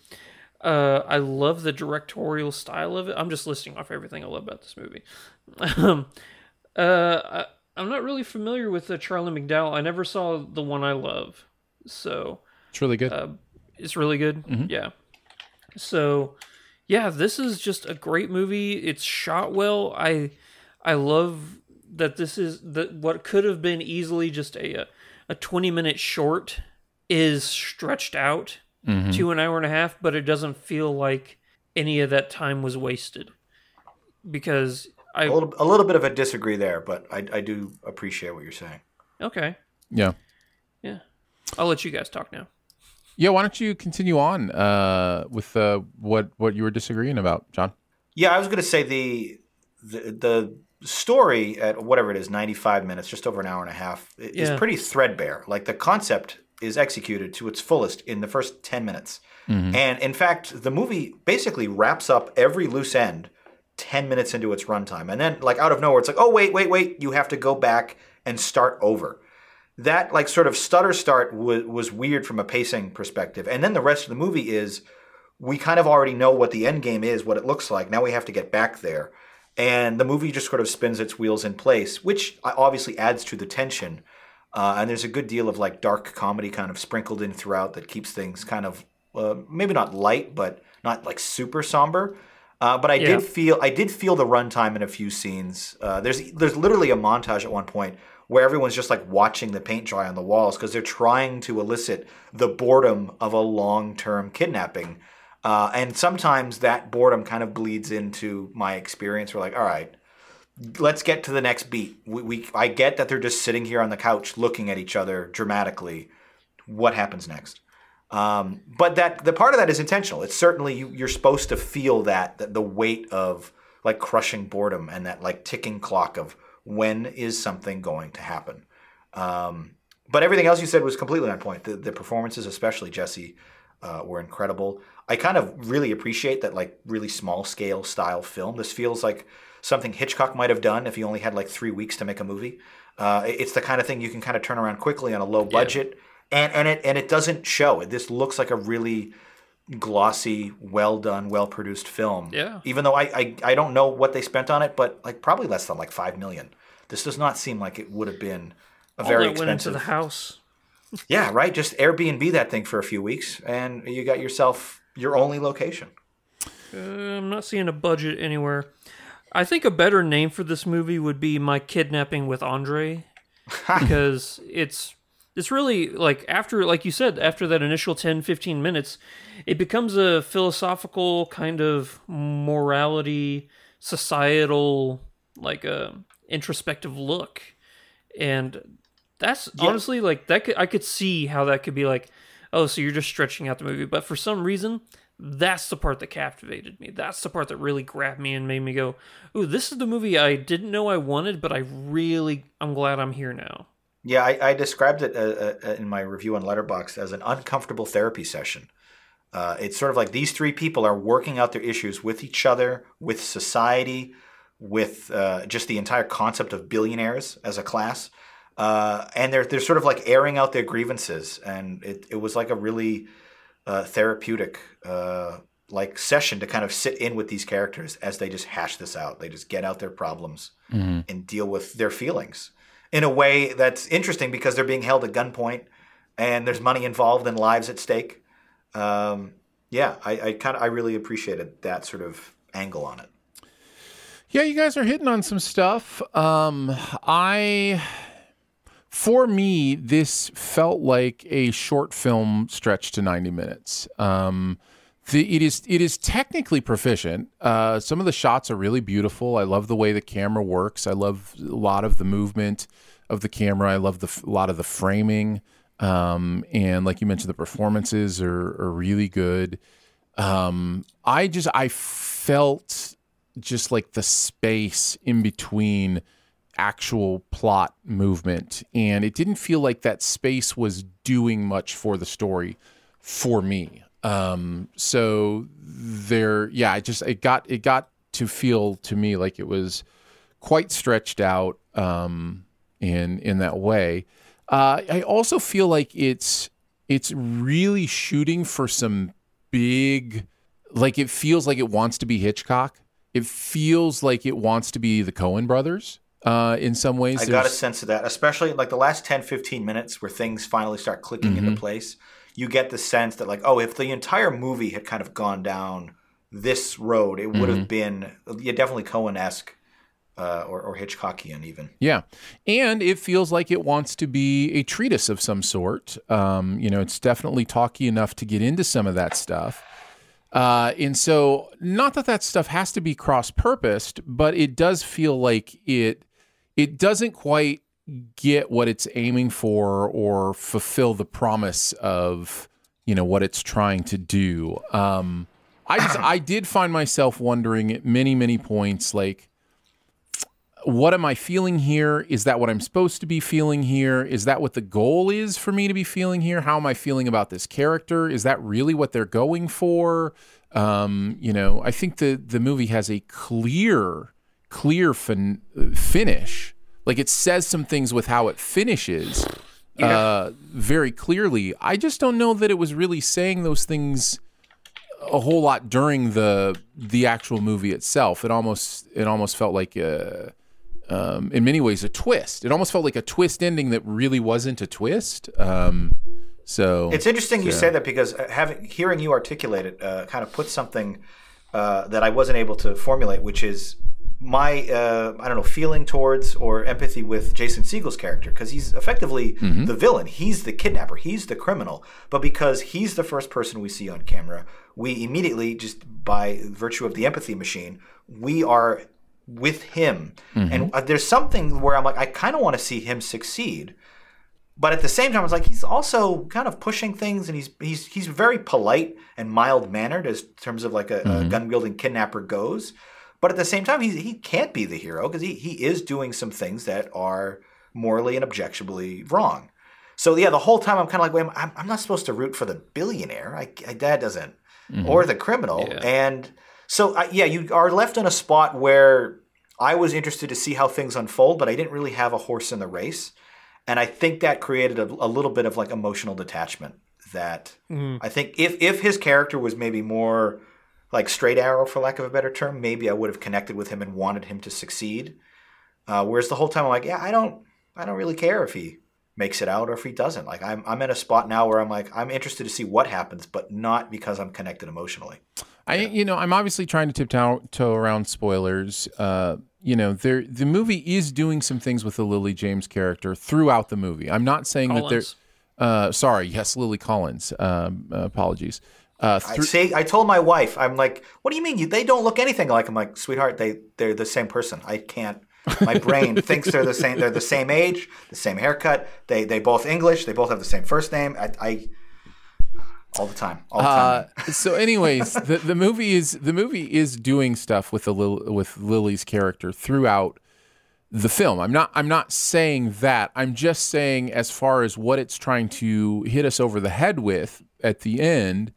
Uh, I love the directorial style of it. I'm just listing off everything I love about this movie. um, uh, I, I'm not really familiar with the Charlie McDowell. I never saw the one I love, so It's really good. uh, it's really good. Mhm. Yeah. So, yeah, this is just a great movie. It's shot well. I I love that this is that what could have been easily just a a 20 minute short is stretched out Mhm. to an hour and a half, but it doesn't feel like any of that time was wasted because I A little, a little bit of a disagree there, but I, I do appreciate what you're saying. okay yeah. yeah I'll let you guys talk now. Yeah, why don't you continue on uh, with uh, what what you were disagreeing about, John? Yeah, I was going to say the, the the story at whatever it is, 95 minutes, just over an hour and a half, is Yeah. pretty threadbare. Like the concept is executed to its fullest in the first 10 minutes. Mhm. And in fact, the movie basically wraps up every loose end 10 minutes into its runtime. And then like out of nowhere it's like, "Oh, wait, wait, wait, you have to go back and start over." That like sort of stutter start was was weird from a pacing perspective. And then the rest of the movie is we kind of already know what the end game is, what it looks like. Now we have to get back there. And the movie just sort of spins its wheels in place, which obviously adds to the tension. Uh, and there's a good deal of like dark comedy kind of sprinkled in throughout that keeps things kind of uh, maybe not light, but not like super somber. Uh, but I Yeah. did feel I did feel the runtime in a few scenes. Uh, there's there's literally a montage at one point where everyone's just like watching the paint dry on the walls because they're trying to elicit the boredom of a long term kidnapping. Uh, and sometimes that boredom kind of bleeds into my experience. We're like, all right, let's get to the next beat. We, we I get that they're just sitting here on the couch looking at each other dramatically. What happens next? Um, but that the part of that is intentional. It's certainly you, you're supposed to feel that, that the weight of like crushing boredom and that like ticking clock of when is something going to happen. Um, but everything else you said was completely on point. The, the performances, especially Jesse, uh, were incredible. I kind of really appreciate that like really small scale style film. This feels like something Hitchcock might have done if he only had like three weeks to make a movie. Uh, it's the kind of thing you can kind of turn around quickly on a low budget, and and it and it doesn't show. This looks like a really glossy, well done, well produced film. Yeah. Even though I, I I don't know what they spent on it, but like probably less than like five million. This does not seem like it would have been a All very that went into the house. Yeah, right. Just Airbnb that thing for a few weeks, and you got yourself your only location. Uh, I'm not seeing a budget anywhere. I think a better name for this movie would be My Kidnapping with Andre because it's it's really like after like you said after that initial 10 15 minutes it becomes a philosophical kind of morality societal like a introspective look and that's Yeah. honestly like that could, i could see how that could be like oh so you're just stretching out the movie but for some reason that's the part that captivated me that's the part that really grabbed me and made me go ooh this is the movie i didn't know i wanted but i really i'm glad i'm here now Yeah, I, I described it uh, uh, in my review on Letterboxd as an uncomfortable therapy session. Uh, it's sort of like these three people are working out their issues with each other, with society, with uh, just the entire concept of billionaires as a class, uh, and they're they're sort of like airing out their grievances, and it it was like a really uh, therapeutic uh, like session to kind of sit in with these characters as they just hash this out. They just get out their problems Mhm. and deal with their feelings in a way that's interesting because they're being held at gunpoint and there's money involved and lives at stake. Um, yeah, I, I kind of I really appreciated that sort of angle on it. Yeah, you guys are hitting on some stuff. Um, I, for me, this felt like a short film stretched to 90 minutes. Um, the, it is it is technically proficient. Uh, some of the shots are really beautiful. I love the way the camera works. I love a lot of the movement of the camera. I love the a lot of the framing. Um, and like you mentioned, the performances are, are really good. Um, I just I felt just like the space in between actual plot movement. And it didn't feel like that space was doing much for the story for me. Um so there yeah it just it got it got to feel to me like it was quite stretched out um in in that way. Uh i also feel like it's it's really shooting for some big like it feels like it wants to be hitchcock it feels like it wants to be the coen brothers uh in some ways I got a sense of that, especially like the last 10, 15 minutes where things finally start clicking Mhm. into place. You get the sense that like, oh, if the entire movie had kind of gone down this road, it would have Mhm. been yeah, definitely Coen-esque uh, or, or Hitchcockian even. Yeah. And it feels like it wants to be a treatise of some sort. Um, you know, it's definitely talky enough to get into some of that stuff. Uh, and so, not that that stuff has to be cross purposed, but it does feel like it it doesn't quite get what it's aiming for or fulfill the promise of you know what it's trying to do. Um, I just I did find myself wondering at many many points like what am I feeling here? Is that what I'm supposed to be feeling here? Is that what the goal is for me to be feeling here? How am I feeling about this character? Is that really what they're going for? Um, you know, I think the the movie has a clear, clear fin- finish. Like it says some things with how it finishes uh, very clearly. I just don't know that it was really saying those things a whole lot during the the actual movie itself. It almost it almost felt like a, um, in many ways a twist. It almost felt like a twist ending that really wasn't a twist. Um, so It's interesting you say that because uh, having hearing you articulate it uh, kind of puts something uh, that I wasn't able to formulate, which is my uh, I don't know feeling towards or empathy with Jason Segel's character because he's effectively Mhm. the villain. He's the kidnapper. He's the criminal. But because he's the first person we see on camera, we immediately just by virtue of the empathy machine, we are with him. Mhm. And uh, there's something where I'm like, I kind of want to see him succeed. But at the same time, it's like he's also kind of pushing things, and he's he's he's very polite and mild mannered as terms of like a, a Mhm. gun wielding kidnapper goes. But at the same time, he he can't be the hero because he he is doing some things that are morally and objectionably wrong. So yeah, the whole time I'm kind of like, wait, I'm, I'm not supposed to root for the billionaire. I, I that doesn't, Mhm. or the criminal. And so uh, yeah, you are left in a spot where I was interested to see how things unfold, but I didn't really have a horse in the race. And I think that created a, a little bit of like emotional detachment. That Mhm. I think if if his character was maybe more like straight arrow, for lack of a better term, maybe I would have connected with him and wanted him to succeed. Uh, whereas the whole time I'm like, yeah, I don't, I don't really care if he makes it out or if he doesn't. Like I'm, I'm in a spot now where I'm like, I'm interested to see what happens, but not because I'm connected emotionally. I you know I'm obviously trying to tiptoe toe around spoilers. Uh, you know, there the movie is doing some things with the Lily James character throughout the movie. I'm not saying that Collins. they're. Uh, sorry, yes, Lily Collins. Um, uh, apologies. Uh, I through- say I told my wife, I'm like, what do you mean? You, they don't look anything like. I'm like, sweetheart, they they're the same person. I can't. My brain thinks they're the same. They're the same age, the same haircut. They they both English. They both have the same first name. I, I all the time, all the Uh, time. so, anyways, the, the movie is the movie is doing stuff with the Lil, with Lily's character throughout the film. I'm not I'm not saying that. I'm just saying as far as what it's trying to hit us over the head with at the end.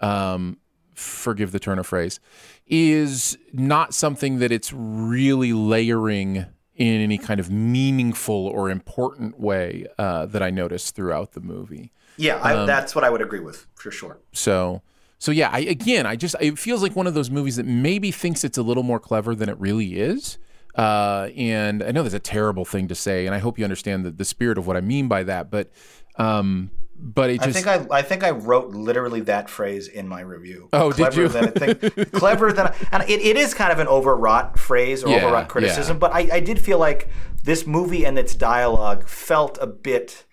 Um, forgive the turn of phrase, is not something that it's really layering in any kind of meaningful or important way uh, that I noticed throughout the movie. Yeah, I, um, that's what I would agree with for sure. So so yeah, I again, I just it feels like one of those movies that maybe thinks it's a little more clever than it really is. Uh, and I know that's a terrible thing to say, and I hope you understand the, the spirit of what I mean by that. But um, but it I think I, I think I wrote literally that phrase in my review. Oh, did clever you? Than I think, clever than, I, and it, it is kind of an overwrought phrase or Yeah, overwrought criticism. yeah. But I, I did feel like this movie and its dialogue felt a bit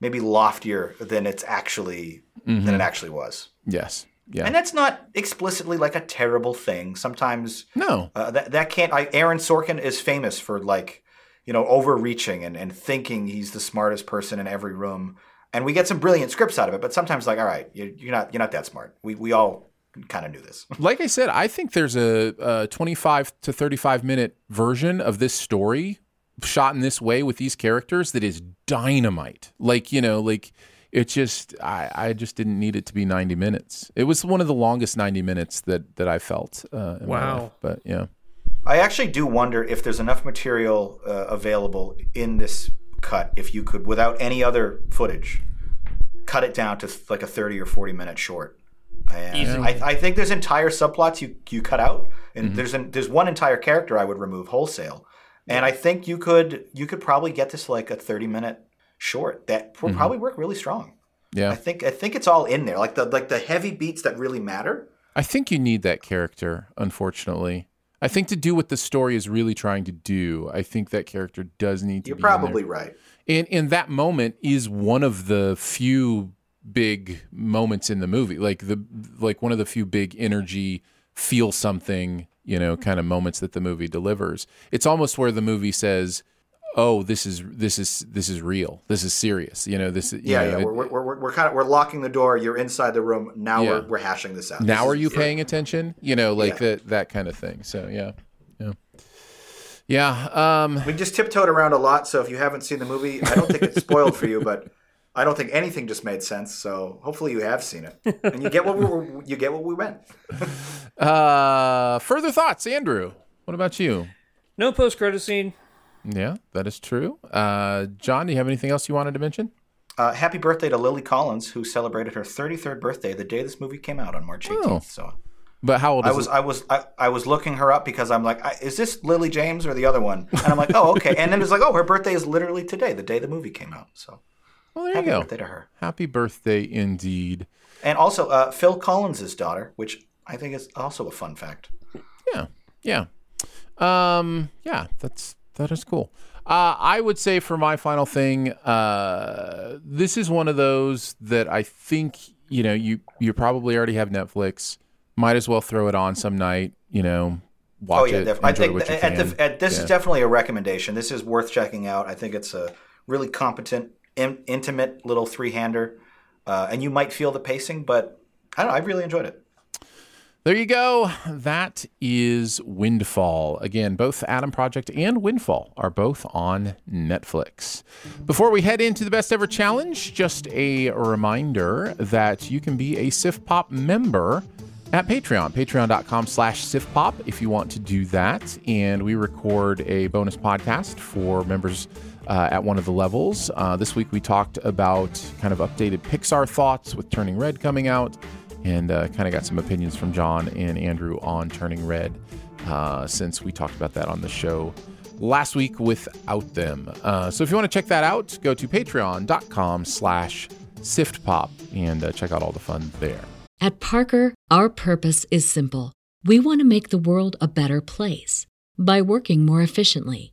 maybe loftier than it's actually than Mhm. it actually was. yes, yeah, And that's not explicitly like a terrible thing. Sometimes no, uh, that that can't. I, Aaron Sorkin is famous for like, you know, overreaching and, and thinking he's the smartest person in every room. And we get some brilliant scripts out of it, but sometimes like, all right, you, you're not you're not that smart. We we all kind of knew this. like I said, I think there's a, a 25 to 35 minute version of this story shot in this way with these characters that is dynamite. Like, you know, like it just I, I just didn't need it to be 90 minutes. It was one of the longest 90 minutes that that I felt. Uh, in my Wow. life. But yeah. I actually do wonder if there's enough material uh, available in this cut if you could, without any other footage, cut it down to like a 30 or 40 minute short. And I, I think there's entire subplots you, you cut out, and Mm-hmm. there's an, there's one entire character I would remove wholesale, and I think you could you could probably get this like a 30 minute short that Mm-hmm. will probably work really strong. Yeah. I think I think it's all in there, like the like the heavy beats that really matter. I think you need that character, unfortunately. I think to do what the story is really trying to do, I think that character does need to You're be in there. probably right. And and that moment is one of the few big moments in the movie. Like the like one of the few big energy feel something, you know, kind of moments that the movie delivers. It's almost where the movie says, "Oh, this is this is this is real. This is serious." You know, this is you Yeah, know, yeah. it- We're, we're, we're, we're kind of we're locking the door. You're inside the room. Now Yeah. we're, we're hashing this out. now This are is- you paying attention? You know, like Yeah. that that kind of thing. So, yeah. Yeah. Yeah, um We just tiptoed around a lot, so if you haven't seen the movie, I don't think it's spoiled for you, but I don't think anything just made sense. So hopefully you have seen it, and you get what we were, you get what we meant. uh further thoughts, Andrew. What about you? No post credit scene. Yeah, that is true. Uh, John, do you have anything else you wanted to mention? Uh, happy birthday to Lily Collins, who celebrated her 33rd birthday the day this movie came out on March 18th. Oh. So But how old I was it? I was I, I was looking her up because I'm like, I, is this Lily James or the other one? And I'm like, oh okay. And then it's like, oh, her birthday is literally today, the day the movie came out. So Well, there happy you go. birthday to her. Happy birthday indeed. And also uh, Phil Collins's daughter, which I think is also a fun fact. Yeah. Yeah. Um, yeah, that's that is cool. Uh, I would say for my final thing, uh, this is one of those that I think you know you you probably already have Netflix. Might as well throw it on some night. You know, watch it. oh yeah, it. def- I think at the, at, this Yeah. is definitely a recommendation. This is worth checking out. I think it's a really competent, in, intimate little three-hander, uh, and you might feel the pacing, but I don't know. I really enjoyed it. There you go. That is Windfall. Again, both Adam Project and Windfall are both on Netflix. Before we head into the best ever challenge, just a reminder that you can be a SiftPop member at Patreon, patreon.com slash siftpop if you want to do that. And we record a bonus podcast for members uh, at one of the levels. Uh, this week we talked about kind of updated Pixar thoughts with Turning Red coming out and uh, kind of got some opinions from John and Andrew on Turning Red uh, since we talked about that on the show last week without them. Uh, so if you want to check that out, go to patreon.com slash siftpop and uh, check out all the fun there. At Parker, Our purpose is simple. We want to make the world a better place by working more efficiently,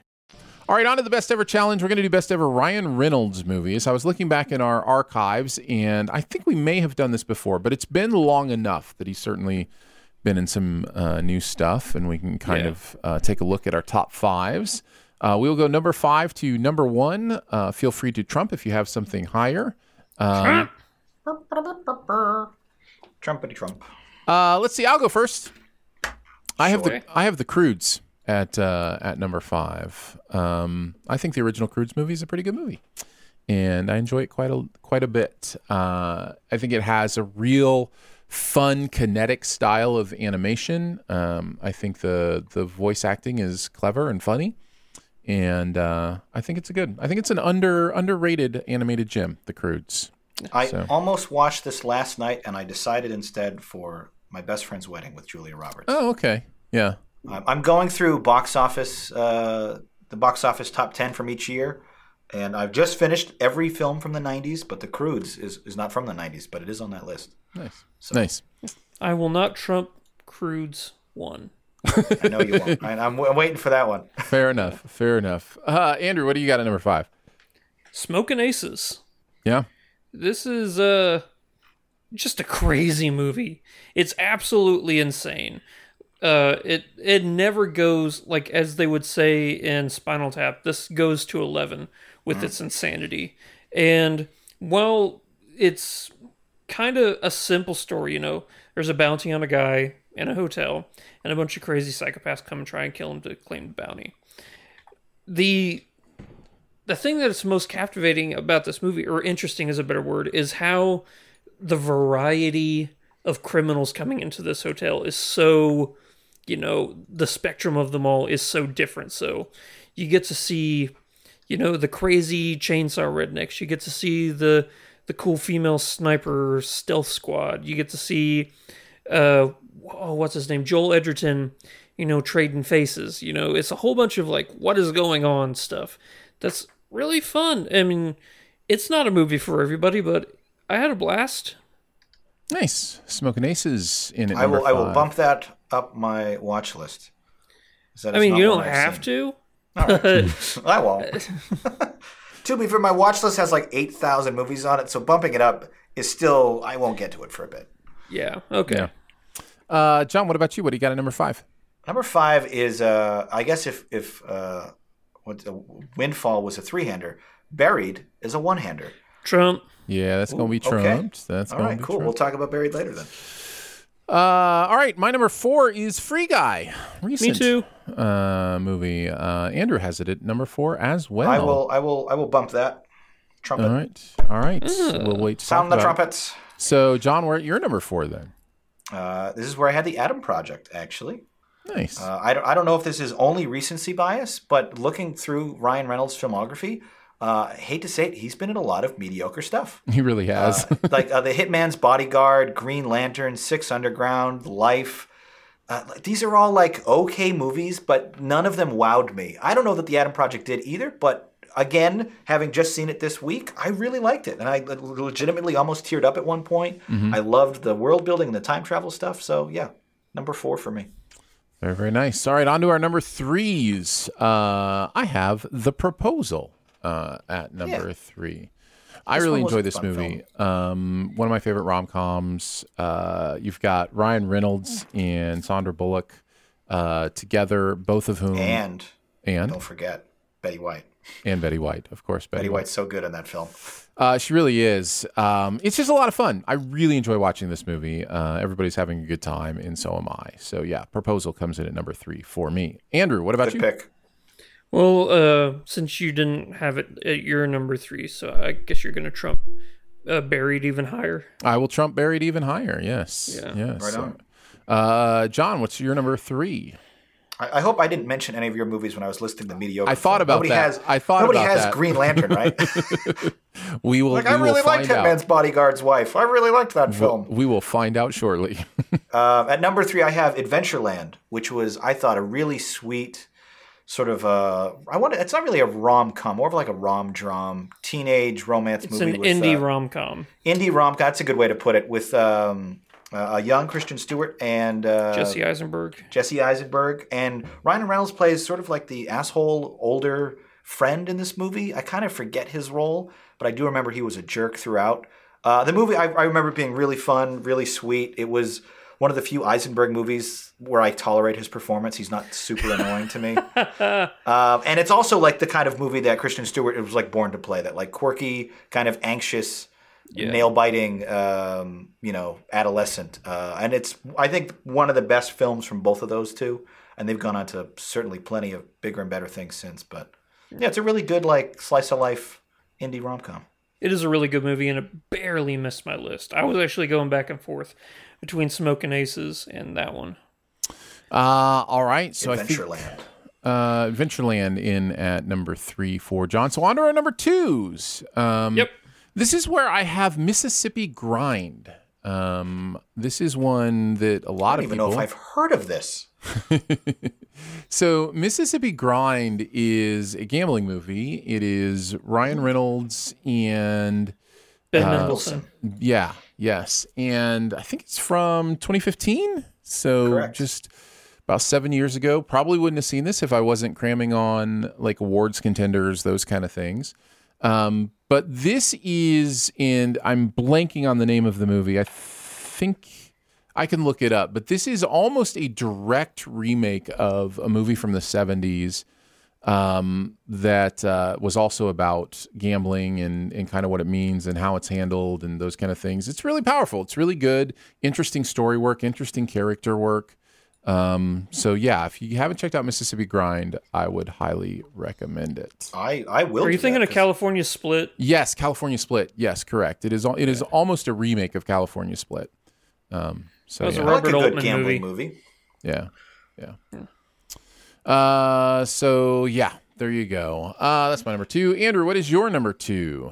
All right, on to the best ever challenge. We're going to do best ever Ryan Reynolds movies. I was looking back in our archives, and I think we may have done this before, but it's been long enough that he's certainly been in some uh, new stuff, and we can kind Yeah. of uh, take a look at our top fives. Uh, we'll go number five to number one. Uh, feel free to trump if you have something higher. Um, Trumpety Trump. uh, let's see. I'll go first. I have the I have the Croods at uh, at number five. Um, I think the original Croods movie is a pretty good movie, and I enjoy it quite a quite a bit. Uh, I think it has a real fun kinetic style of animation. Um, I think the the voice acting is clever and funny, and uh, I think it's a good. I think it's an under underrated animated gem. The Croods. I So- almost watched this last night, and I decided instead for my best friend's wedding with Julia Roberts. Oh, okay. Yeah. I'm I'm going through box office, uh, the box office top ten from each year, and I've just finished every film from the '90s. But The Croods is, is not from the '90s, but it is on that list. Nice. So- Nice. I will not trump Croods one. I know you won't. I, I'm, I'm waiting for that one. Fair enough. Fair enough. Uh, Andrew, what do you got at number five? Smoking Aces. Yeah. This is uh just a crazy movie. It's absolutely insane. Uh it it never goes like as they would say in Spinal Tap, this goes to 11 with its insanity. And while it's kind of a simple story, you know, there's a bounty on a guy in a hotel and a bunch of crazy psychopaths come and try and kill him to claim the bounty. The the thing that is most captivating about this movie, or interesting is a better word, is how the variety of criminals coming into this hotel is so, you know, the spectrum of them all is so different. So you get to see, you know, the crazy chainsaw rednecks. You get to see the the cool female sniper stealth squad. You get to see, uh, oh, what's his name, Joel Edgerton. You know, trading faces. You know, it's a whole bunch of like, what is going on stuff that's really fun. I mean, it's not a movie for everybody, but I had a blast. Nice. Smoking Aces in it. I number will. I will bump that up my watch list. Is that I mean, you don't I've seen. to. All right. I won't. to be fair, my watch list has like eight thousand movies on it, so bumping it up is still. I won't get to it for a bit. Yeah. Okay. Yeah. Uh, John, what about you? What do you got at number five? Number five is, uh, I guess, if if uh, what uh, Windfall was a three-hander, Buried is a one-hander. Trump. Yeah, that's going to be Okay. trumped. That's All going right, be cool. We'll talk about Buried later then. Uh, all right, my number four is Free Guy. Recent, too. Uh, movie. Uh, Andrew has it at number four as well. I will. I will. I will bump that. Trumpet. All right, all right. We'll wait. To Sound the about it. trumpets. So, John, we're at your number four then. Uh, this is where I had the Adam Project, actually. Nice. Uh, I, don't, I don't know if this is only recency bias, but looking through Ryan Reynolds' filmography, uh, hate to say it, he's been in a lot of mediocre stuff. he really has. Uh, like uh, The Hitman's Bodyguard, Green Lantern, Six Underground, Life. Uh, these are all like okay movies, but none of them wowed me. I don't know that the Adam Project did either, but again, having just seen it this week, I really liked it, and I legitimately almost teared up at one point. Mhm. I loved the world building and the time travel stuff. So yeah, number four for me. Very, very nice. All right, on to our number threes. Uh, I have The Proposal uh, at number Yeah. three. I This really one was enjoy this movie. Um, one of my favorite rom coms. Uh, you've got Ryan Reynolds and Sandra Bullock uh, together, both of whom And and don't forget Betty White. and Betty White, of course. Betty, Betty White. White's so good in that film. Uh, she really is. Um, it's just a lot of fun. I really enjoy watching this movie. Uh, everybody's having a good time, and so am I. So yeah, Proposal comes in at number three for me. Andrew, what about Good you? pick. Well, uh, since you didn't have it at your number three, so I guess you're going to trump uh, buried even higher. I will trump buried even higher. Yes. Yeah. Yes. Right on. Uh, John, what's your number three? I, I hope I didn't mention any of your movies when I was listing the mediocre. I thought film. about nobody that. Has, I thought nobody about has that. Green Lantern, right? We will. like we I will really liked find out. Hitman's Bodyguard's wife. I really liked that film. We will find out shortly. Um, at number three, I have Adventureland, which was I thought a really sweet sort of uh, I want it's not really a rom com, more of like a rom dram teenage romance It's movie. an with, indie uh, rom com. indie rom. Com. That's a good way to put it. With um, uh, a young Kristen Stewart and uh, Jesse Eisenberg. Jesse Eisenberg and Ryan Reynolds plays sort of like the asshole older friend in this movie. I kind of forget his role, but I do remember he was a jerk throughout. Uh, the movie I, I remember being really fun, really sweet. It was one of the few Eisenberg movies where I tolerate his performance. He's not super annoying to me. Um, and it's also like the kind of movie that Kristen Stewart was like born to play. That like quirky, kind of anxious, Yeah. nail biting, um, you know, adolescent. Uh, and it's I think one of the best films from both of those two. And they've gone on to certainly plenty of bigger and better things since. But yeah, it's a really good like slice of life indie rom com. It is a really good movie, and it barely missed my list. I was actually going back and forth between Smoking Aces and that one. Uh, all right. So I think Adventureland. uh, Adventureland in at number three for John. So on to our number twos. Um, Yep. This is where I have Mississippi Grind. Um, this is one that a lot of I don't of even people. know if I've heard of this. So Mississippi Grind is a gambling movie. It is Ryan Reynolds and Ben Uh, Mendelsohn. yeah, yes, and I think it's from 2015. So Correct. just about seven years ago. Probably wouldn't have seen this if I wasn't cramming on like awards contenders, those kind of things. Um, but this is, and I'm blanking on the name of the movie. I think I can look it up, but this is almost a direct remake of a movie from the 70s um, that uh, was also about gambling and, and kind of what it means and how it's handled and those kind of things. It's really powerful. It's really good, interesting story work, interesting character work. Um, so yeah, if you haven't checked out Mississippi Grind, I would highly recommend it. I I will. Are you thinking of California Split? Yes, California Split. Yes, correct. It is. al- It is almost a remake of California Split. Um, so That was a yeah. Like a good Altman gambling movie. movie. Yeah. Yeah. Uh so yeah, there you go. Uh that's my number 2. Andrew, what is your number 2?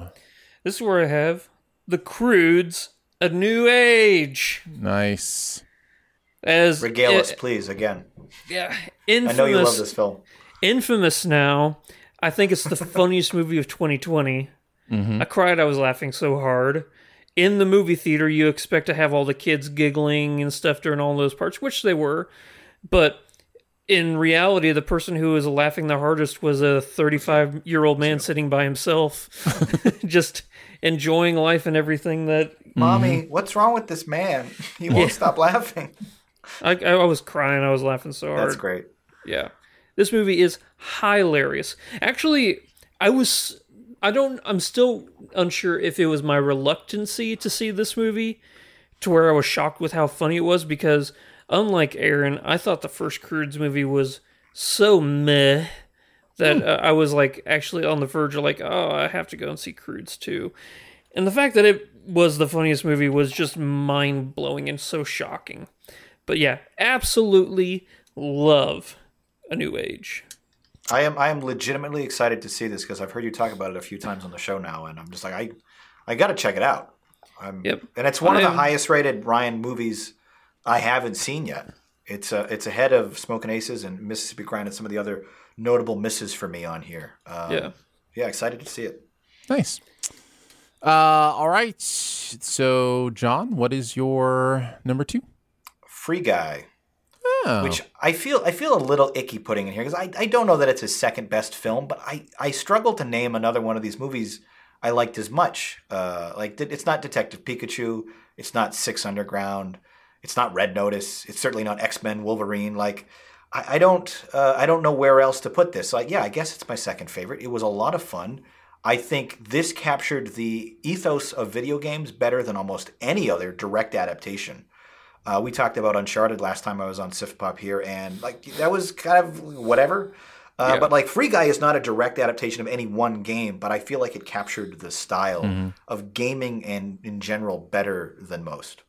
This is where I have The Croods, A New Age. Nice. As Regale us, please, again. yeah, infamous, I know you love this film. infamous now. I think it's the funniest movie of 2020. Mhm. I cried. I was laughing so hard. In the movie theater, you expect to have all the kids giggling and stuff during all those parts, which they were. But in reality, the person who was laughing the hardest was a 35 year old man sitting by himself, just enjoying life and everything that Mommy, mm-hmm. what's wrong with this man? He won't Yeah. stop laughing. I, I was crying. I was laughing so hard. That's great. Yeah. This movie is hilarious. Actually, I was I don't I'm still unsure if it was my reluctancy to see this movie to where I was shocked with how funny it was because unlike Aaron, I thought the first Croods movie was so meh that uh, I was like actually on the verge of like, oh, I have to go and see Croods too. And the fact that it was the funniest movie was just mind blowing and so shocking. But yeah, absolutely love A New Age. I am I am legitimately excited to see this because I've heard you talk about it a few times on the show now, and I'm just like I I got to check it out. I'm, Yep. And it's one of the highest rated Ryan movies I haven't seen yet. It's uh, it's ahead of Smoking Aces and Mississippi Grind and some of the other notable misses for me on here. Um, Yeah. yeah, excited to see it. Nice. Uh, all right. So, John, what is your number two? Free Guy. Oh. Which I feel I feel a little icky putting in here because I, I don't know that it's his second best film, but I, I struggle to name another one of these movies I liked as much. Uh, like it's not Detective Pikachu, it's not Six Underground, it's not Red Notice, it's certainly not X Men Wolverine. Like I, I don't uh, I don't know where else to put this. Like yeah, I guess it's my second favorite. It was a lot of fun. I think this captured the ethos of video games better than almost any other direct adaptation. Uh, we talked about Uncharted last time I was on SiftPop here, and like that was kind of whatever. Uh, Yeah. But like Free Guy is not a direct adaptation of any one game, but I feel like it captured the style Mhm. of gaming and in general better than most.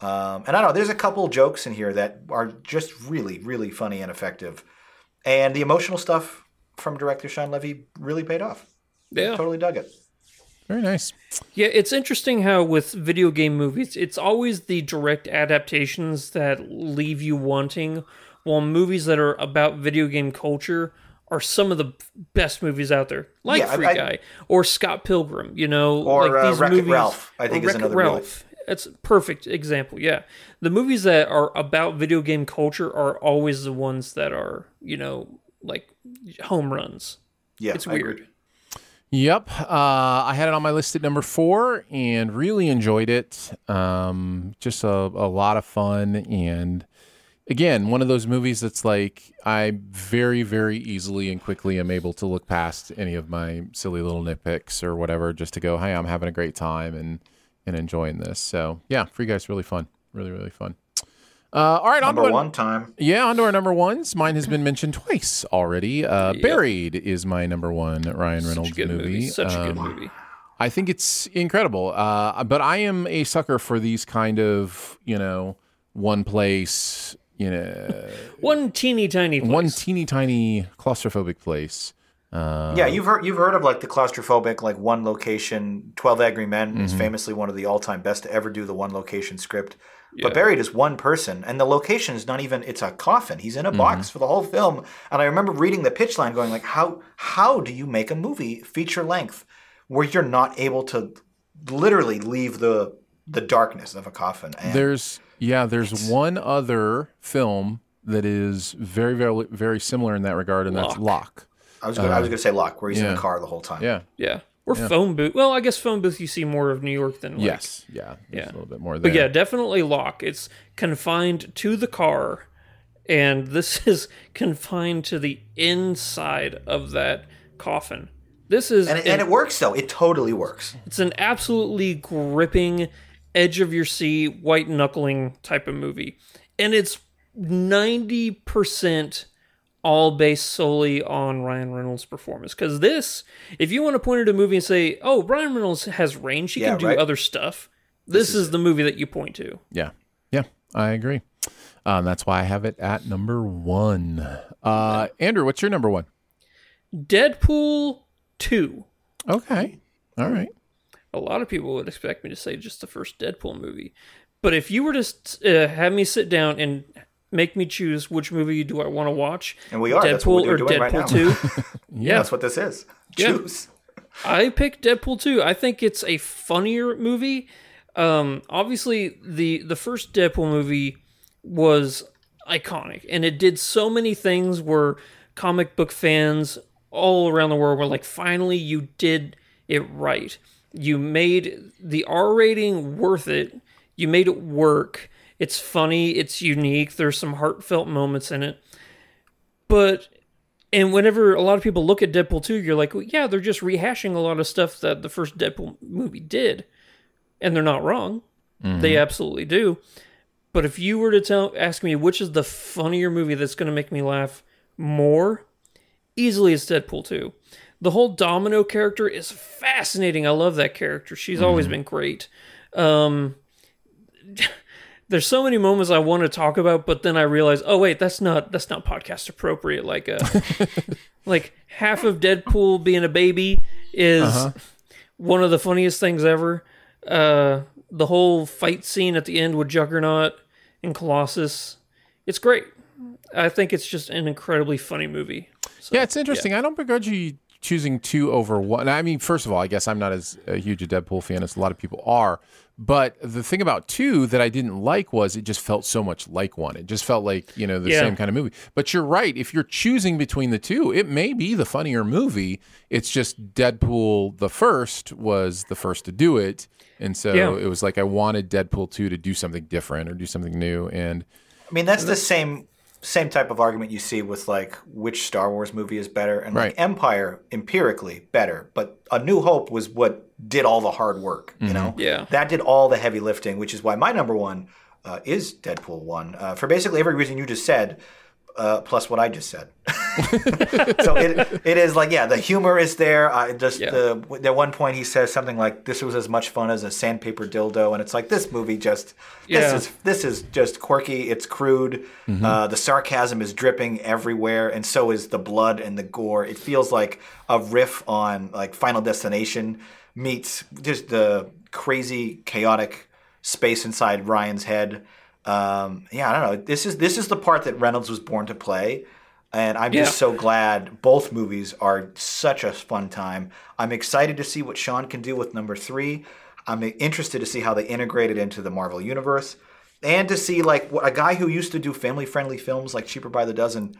Um, and I don't know, there's a couple jokes in here that are just really, really funny and effective, and the emotional stuff from director Shawn Levy really paid off. Yeah. totally dug it. Very nice. Yeah, it's interesting how with video game movies, it's always the direct adaptations that leave you wanting, while movies that are about video game culture are some of the best movies out there, like Yeah, Free I- Guy or Scott Pilgrim. You know, Or, like uh, these Wreck-It movies. Ralph, I think or is Wreck-It another really- Ralph. That's a perfect example. Yeah, the movies that are about video game culture are always the ones that are you know like home runs. Yeah, it's weird. Yep. Uh, I had it on my list at number four and really enjoyed it. Um, just a, a lot of fun. And again, one of those movies that's like I very, very easily and quickly am able to look past any of my silly little nitpicks or whatever just to go, hey, I'm having a great time and, and enjoying this. So yeah, Free Guy's really fun. Really, really fun. Uh, all right, on Number to our- one time. yeah, on to our number ones. Mine has been mentioned twice already. Uh, Buried is my number one Ryan Reynolds good movie. Such a good movie. I think it's incredible. Uh, but I am a sucker for these kind of, you know, one place, you know, One teeny tiny place. one teeny tiny claustrophobic place. Uh, Yeah, you've heard you've heard of like the claustrophobic, like one location. Twelve Angry Men is Mhm. famously one of the all time best to ever do the one location script. Yeah. But Buried is one person, and the location is not even. It's a coffin. He's in a Mm-hmm. box for the whole film. And I remember reading the pitch line, going like, "How how do you make a movie feature length where you're not able to literally leave the the darkness of a coffin?" And There's yeah, there's one other film that is very, very, very similar in that regard, and that's Locke. Locke. I was gonna, I was Uh, going to say Locke, where he's in the car the whole time. Yeah. Yeah. Or Yeah. phone booth. Well, I guess phone booth you see more of New York than like, Yes. Yeah. Yeah. a little bit more there. But yeah, definitely Locke. It's confined to the car, and this is confined to the inside of that coffin. This is And it, and it works though. It totally works. It's an absolutely gripping, edge of your seat, white knuckling type of movie. And it's 90% all based solely on Ryan Reynolds' performance. Because this, if you want to point at a movie and say, oh, Ryan Reynolds has range, he Yeah, can do right. other stuff, this, This is, is the movie that you point to. Yeah. Yeah. I agree. Um, that's why I have it at number one. Uh, Andrew, what's your number one? Deadpool 2. Okay. All right. A lot of people would expect me to say just the first Deadpool movie. But if you were to uh, have me sit down and make me choose which movie do I want to watch, And we are. Deadpool That's what we're or doing right Deadpool now. 2, yeah, That's what this is. Yeah. Choose. I picked Deadpool 2. I think it's a funnier movie. Um, obviously, the the first Deadpool movie was iconic, and it did so many things where comic book fans all around the world were like, "Finally, you did it right. You made the R rating worth it. You made it work. It's funny. It's unique. There's some heartfelt moments in it." But and whenever a lot of people look at Deadpool 2, you're like, well, yeah, they're just rehashing a lot of stuff that the first Deadpool movie did. And they're not wrong. They absolutely do. But if you were to tell ask me which is the funnier movie that's going to make me laugh more, easily it's Deadpool 2. The whole Domino character is fascinating. I love that character. She's always been great. Um there's so many moments I want to talk about, but then I realize, oh wait, that's not that's not podcast appropriate. Like uh like half of Deadpool being a baby is Uh-huh. one of the funniest things ever. Uh the whole fight scene at the end with Juggernaut and Colossus. It's great. I think it's just an incredibly funny movie. So, yeah, it's interesting. I don't begrudge you choosing two over one. I mean, first of all, I guess I'm not as a huge a Deadpool fan as a lot of people are. But the thing about two that I didn't like was it just felt so much like one. It just felt like you know the Yeah. same kind of movie. But you're right. If you're choosing between the two, it may be the funnier movie. It's just Deadpool the first was the first to do it, and so Yeah. it was like I wanted Deadpool two to do something different or do something new. And I mean, that's the same same type of argument you see with like which Star Wars movie is better, and Right. like Empire empirically better, but A New Hope was what did all the hard work. You know, Yeah. that did all the heavy lifting, which is why my number one uh, is Deadpool one uh, for basically every reason you just said. Uh, plus what I just said. so it, it is like yeah, the humor is there. Uh, just Yeah. the at one point he says something like, "This was as much fun as a sandpaper dildo," and it's like this movie just this Yeah. is this is just quirky. It's crude. Uh, the sarcasm is dripping everywhere, and so is the blood and the gore. It feels like a riff on like Final Destination meets just the crazy, chaotic space inside Ryan's head. Um, yeah, I don't know. This is this is the part that Reynolds was born to play. And I'm just so glad both movies are such a fun time. I'm excited to see what Shawn can do with number three. I'm interested to see how they integrate it into the Marvel universe, and to see like what- a guy who used to do family-friendly films like Cheaper by the Dozen.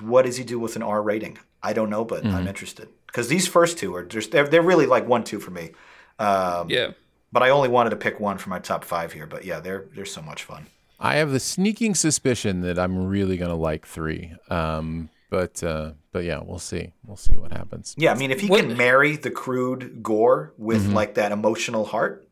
What does he do with an R rating? I don't know, but I'm interested because these first two are just they're, they're really like one two for me. Um, Yeah. But I only wanted to pick one for my top five here. But yeah, they're they're so much fun. I have the sneaking suspicion that I'm really gonna like three. Um, but uh, but yeah, we'll see. We'll see what happens. Yeah, I mean, if he What- can marry the crude gore with like that emotional heart,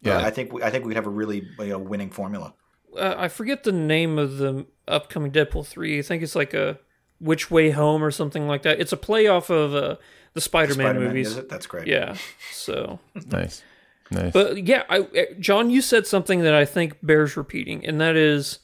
Yeah. uh, I think we, I think we'd have a really you know winning formula. Uh, I forget the name of the upcoming Deadpool 3. I think it's like a Which Way Home or something like that. It's a play off of uh, the Spider Man Spider-Man, movies. is it? That's great. Yeah. So. Nice, nice. But yeah, I, uh, John, you said something that I think bears repeating, and that is,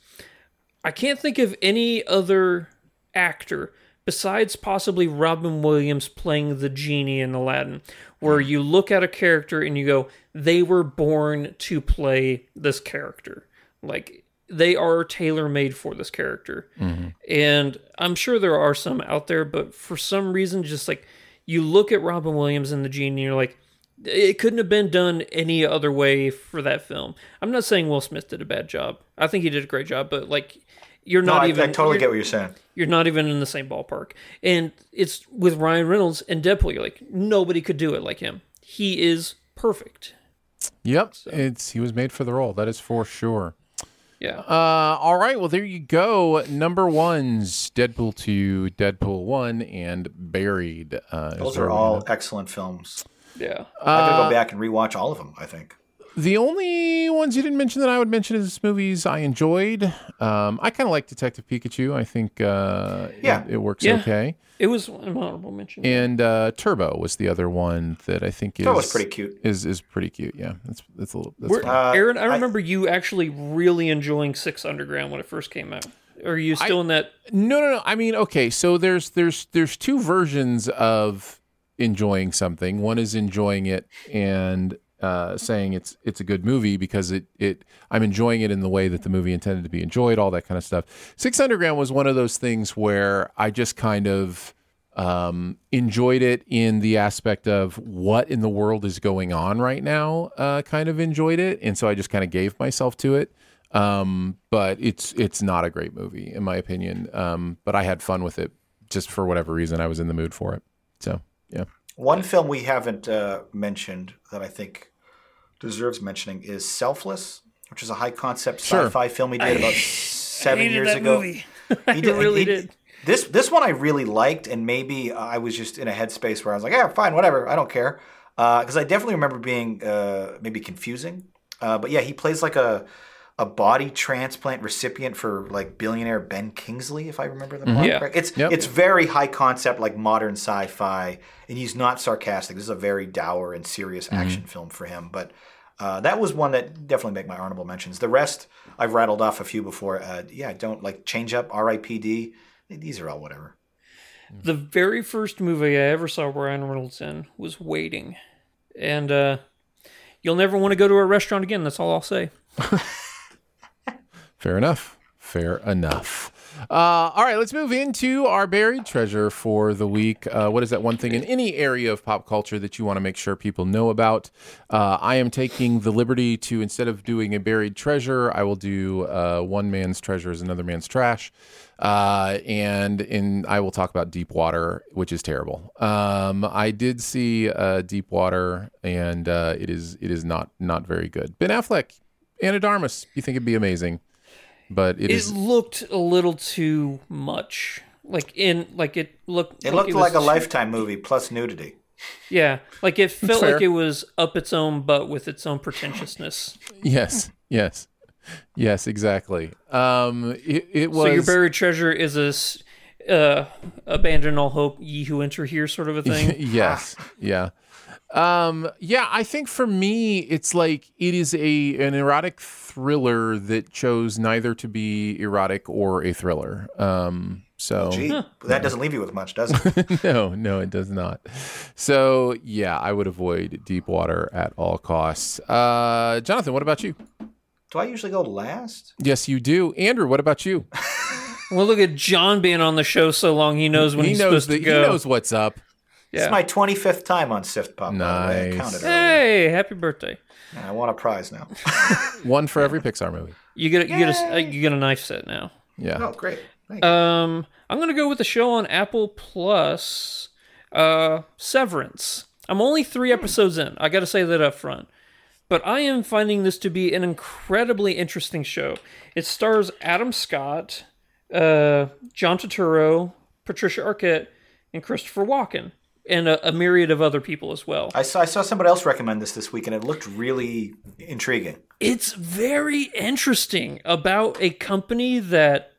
I can't think of any other actor besides possibly Robin Williams playing the genie in Aladdin, where you look at a character and you go, they were born to play this character, like they are tailor made for this character. Mm-hmm. And I'm sure there are some out there, but for some reason, just like you look at Robin Williams and the Gene, and you're like, it couldn't have been done any other way for that film. I'm not saying Will Smith did a bad job. I think he did a great job, but like you're No, not I, even I totally get what you're saying. you're not even in the same ballpark. And it's with Ryan Reynolds and Deadpool, you're like nobody could do it like him. He is perfect. Yep, it's he was made for the role. That is for sure. Yeah. Uh, all right. Well, there you go. Number ones: Deadpool two, Deadpool one, and Buried. Uh, Those are all excellent films. Yeah. I gotta Uh, go back and rewatch all of them. I think. The only ones you didn't mention that I would mention as movies I enjoyed. Um, I kind of like Detective Pikachu. I think uh, Yeah. it, it works Yeah. okay. It was an honorable mention. And uh, Turbo was the other one that I think is Turbo was pretty cute. Is is pretty cute. Yeah, that's that's a little. That's We're- Uh, Aaron, I I- remember you actually really enjoying Six Underground when it first came out. Are you still in that? No, no, no. I mean, okay. So there's there's there's two versions of enjoying something. One is enjoying it and uh, saying it's it's a good movie because it it I'm enjoying it in the way that the movie intended to be enjoyed. All that kind of stuff. Six Underground was one of those things where I just kind of um, enjoyed it in the aspect of what in the world is going on right now. Uh, kind of enjoyed it, and so I just kind of gave myself to it. Um, but it's it's not a great movie in my opinion. Um, but I had fun with it just for whatever reason. I was in the mood for it. So yeah. One film we haven't uh, mentioned that I think deserves mentioning is Selfless, which is a high concept Sure. sci-fi film he did about seven years ago. movie. I He did- really he- did. This this one I really liked, and maybe I was just in a headspace where I was like, "Yeah, fine, whatever, I don't care," because I definitely remember being uh, maybe confusing. Uh, but yeah, he plays like a a body transplant recipient for like billionaire Ben Kingsley, if I remember the plot Yeah. correct. It's Yep. it's very high concept, like modern sci-fi, and he's not sarcastic. This is a very dour and serious action film for him, but. Uh, that was one that definitely make my honorable mentions. The rest I've rattled off a few before. Uh, yeah, don't like change up R.I.P.D. These are all whatever. The very first movie I ever saw Ryan Reynolds in was Waiting, and uh, you'll never want to go to a restaurant again. That's all I'll say. Fair enough. Fair enough. Uh, all right, let's move into our buried treasure for the week. Uh, what is that one thing in any area of pop culture that you want to make sure people know about? Uh, I am taking the liberty to, instead of doing a buried treasure, I will do uh, one man's treasure is another man's trash. Uh, and in I will talk about Deep Water, which is terrible. Um, I did see uh, Deep Water, and it is it is not not very good. Ben Affleck, Ana de Armas, you think it'd be amazing, but it It, is looked a little too much. Like in like it looked. It like looked was like a too- lifetime movie plus nudity. Yeah, like it felt fair. like it was up its own butt with its own pretentiousness. yes, yes, yes, exactly. Um, it, it was So your buried treasure is a s- uh, abandon all hope, ye who enter here, sort of a thing. yes, yeah. Um, yeah, I think for me, it's like it is a an erotic thriller that chose neither to be erotic or a thriller. Um, so Gee, that doesn't leave you with much, does it? no, no, it does not. So yeah, I would avoid deep water at all costs. Uh, Jonathan, what about you? Do I usually go last? Yes, you do. Andrew, what about you? well, look at John being on the show so long; he knows when he he's knows supposed the, to go. he knows what's up. Yeah. It's my 25th time on SiftPop. by the way. I Nice. counted earlier. Hey, happy birthday! And I want a prize now. One for every Pixar movie. You get a, you get a, uh, you get a knife set now. Yeah. Oh, great. Thank you. Um, I'm gonna go with the show on Apple Plus, uh, Severance. I'm only three episodes in. I got to say that up front, but I am finding this to be an incredibly interesting show. It stars Adam Scott, uh, John Turturro, Patricia Arquette, and Christopher Walken, and a, a myriad of other people as well. I saw I saw somebody else recommend this this week, and it looked really intriguing. it's very interesting about a company that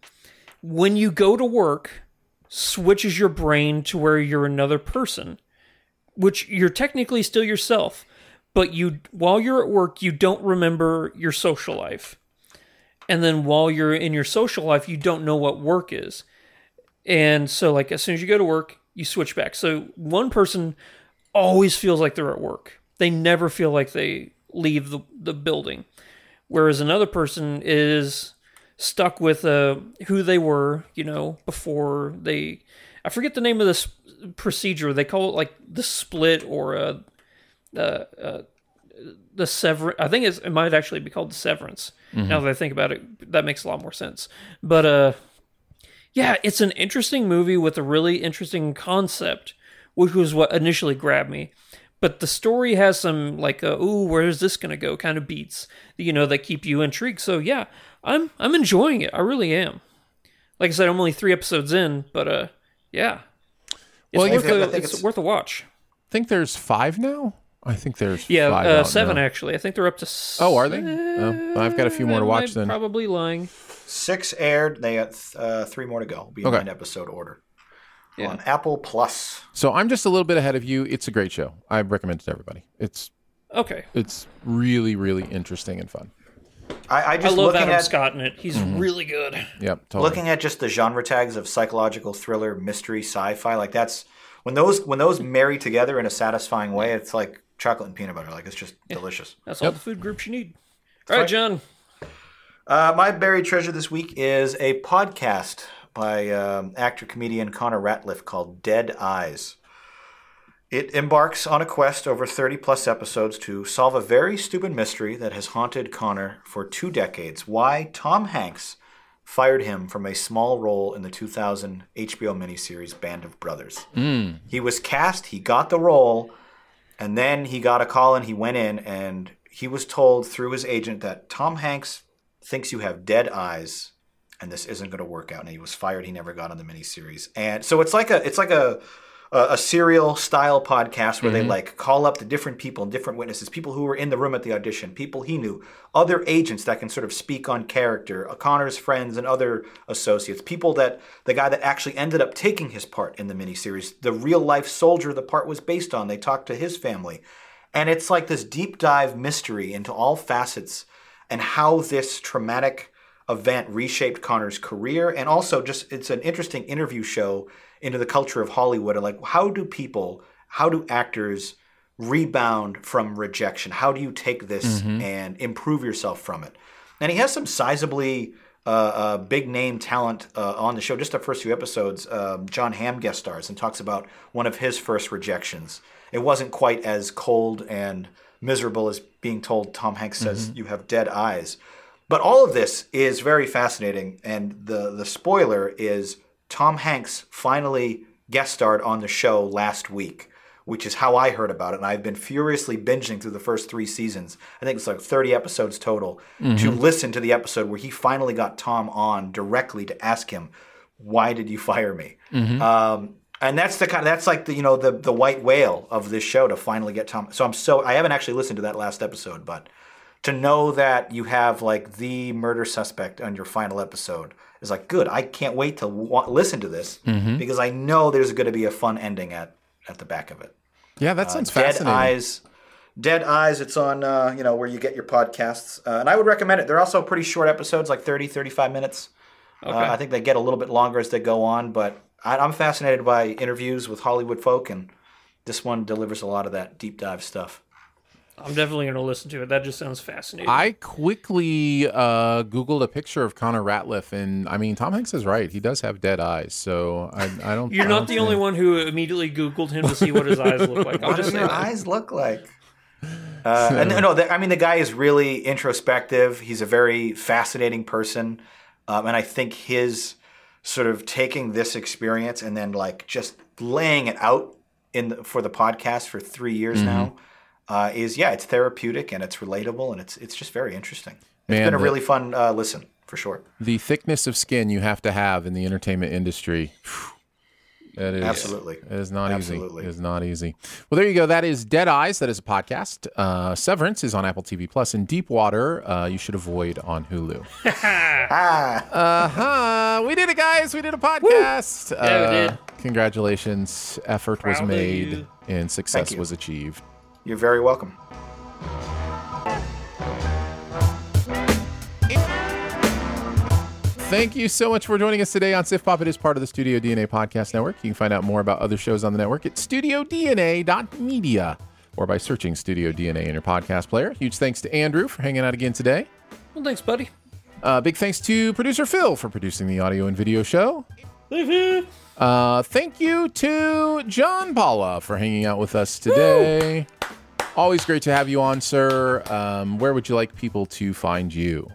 when you go to work switches your brain to where you're another person which you're technically still yourself but you while you're at work you don't remember your social life and then while you're in your social life you don't know what work is and so like as soon as you go to work you switch back. So one person always feels like they're at work. They never feel like they leave the, the building. Whereas another person is stuck with uh, who they were you know before they i forget the name of this procedure. They call it like the split or uh, uh, uh, the sever i think it's, it might actually be called the severance now that i think about it. That makes a lot more sense. But uh yeah, it's an interesting movie with a really interesting concept, which was what initially grabbed me. But the story has some like, uh, ooh, where is this gonna go? Kind of beats, you know, that keep you intrigued. So yeah, I'm I'm enjoying it. I really am. Like I said, I'm only three episodes in, but uh, yeah, it's Well, worth a, it's, it's- worth a watch. I think there's five now. I think there's Yeah, five uh, seven now. actually. I think they're up to. Oh, are they? Oh, I've got a few more to watch then. Probably lying. Six aired. They got uh, three more to go. Will be Okay. an episode order Yeah. on Apple Plus. So I'm just a little bit ahead of you. It's a great show. I recommend it to everybody. It's Okay, it's really really interesting and fun. I, I I just love looking Adam at Scott in it. He's really good. Yep, totally. looking at just the genre tags of psychological thriller, mystery, sci-fi. Like that's when those when those marry together in a satisfying way. It's like chocolate and peanut butter. Like it's just delicious. That's all the food groups you need. All right, right. John. Uh, my buried treasure this week is a podcast by um, actor comedian Connor Ratliff called Dead Eyes. It embarks on a quest over 30 plus episodes to solve a very stupid mystery that has haunted Connor for two decades. Why Tom Hanks fired him from a small role in the 2000 HBO miniseries Band of Brothers. He was cast, he got the role, and then he got a call and he went in and he was told through his agent that Tom Hanks thinks you have dead eyes and this isn't going to work out and he was fired. He never got on the miniseries. And so it's like a it's like a a, a serial style podcast where they like call up the different people and different witnesses people who were in the room at the audition people he knew other agents that can sort of speak on character uh, connor's friends and other associates people that the guy that actually ended up taking his part in the miniseries the real life soldier the part was based on. They talked to his family. And it's like this deep dive mystery into all facets and how this traumatic event reshaped Connor's career. And also, just it's an interesting interview show into the culture of Hollywood. And like, how do people, how do actors rebound from rejection? How do you take this and improve yourself from it? And he has some sizably uh, a big name talent uh, on the show. Just the first few episodes, um, Jon Hamm guest stars and talks about one of his first rejections. It wasn't quite as cold and miserable as being told Tom Hanks says mm-hmm. you have dead eyes. But all of this is very fascinating, and the the spoiler is Tom Hanks finally guest starred on the show last week, which is how I heard about it. And I've been furiously binging through the first three seasons. I think it's like 30 episodes total to mm-hmm. listen to the episode where he finally got Tom on directly to ask him, "Why did you fire me?" Mm-hmm. Um, and that's the kind. of, that's like the you know the the white whale of this show to finally get Tom. So I'm so I haven't actually listened to that last episode, but to know that you have like the murder suspect on your final episode is like good. I can't wait to wa- listen to this because I know there's going to be a fun ending at at the back of it. Yeah, that sounds Dead fascinating. Dead Eyes. Dead Eyes. It's on uh, you know where you get your podcasts, uh, and I would recommend it. They're also pretty short episodes, like 30, 35 minutes. Uh, I think they get a little bit longer as they go on, but I, I'm fascinated by interviews with Hollywood folk, and this one delivers a lot of that deep dive stuff. I'm definitely going to listen to it. That just sounds fascinating. I quickly uh, Googled a picture of Connor Ratliff, and I mean, Tom Hanks is right. He does have dead eyes, so I, I don't. You're I not don't the only one who immediately Googled him to see what his eyes look like. I'll What just do say your eyes look like? Uh, and no, the, I mean the guy is really introspective. He's a very fascinating person, um, and I think his sort of taking this experience and then like just laying it out in the, for the podcast for three years now uh, is yeah, it's therapeutic and it's relatable and it's it's just very interesting. It's Man, been a the- really fun uh, listen for sure. the thickness of skin you have to have in the entertainment industry. phew, That is Absolutely. It is not Absolutely. easy. It is not easy. Well, there you go. That is Dead Eyes. That is a podcast. Uh, Severance is on Apple TV Plus. And Deepwater uh, you should avoid on Hulu. Uh huh. We did it, guys. We did a podcast. Yeah, we Uh, did. Congratulations. Effort was Proud of made and success was achieved. you're very welcome. Thank you so much for joining us today on SiftPop. It is part of the Studio DNA Podcast Network. You can find out more about other shows on the network at studiodna.media or by searching Studio DNA in your podcast player. Huge thanks to Andrew for hanging out again today. Well, thanks, buddy. Uh, big thanks to producer Phil for producing the audio and video show. Uh, thank you to John Paula for hanging out with us today. Always great to have you on, sir. Um, where would you like people to find you?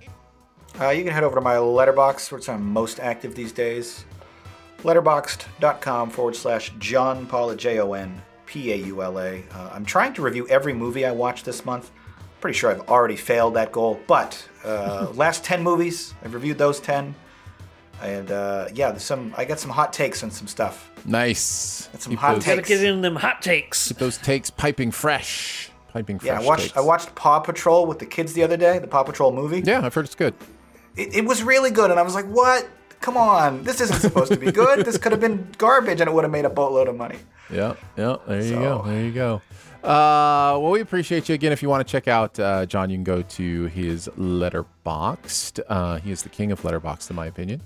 Uh, you can head over to my Letterboxd, where it's I'm most active these days. Letterboxd.com forward slash John Paula, J O N P A U L A. Uh, I'm trying to review every movie I watch this month. Pretty sure I've already failed that goal, but uh, last 10 movies, I've reviewed those 10. And uh, yeah, there's some. I got some hot takes on some stuff. Nice. That's some Keep hot those- takes. Gotta get in them hot takes. Keep those takes piping fresh. Piping fresh. Yeah, I watched. takes. I watched Paw Patrol with the kids the other day. The Paw Patrol movie. Yeah, I've heard it's good. It, it was really good, and I was like, "What? Come on! This isn't supposed to be good. This could have been garbage, and it would have made a boatload of money." Yeah, yeah. There you So- go. There you go. Uh, well, we appreciate you again. If you want to check out uh, John, you can go to his Letterboxd. Uh, he is the king of Letterboxd, in my opinion.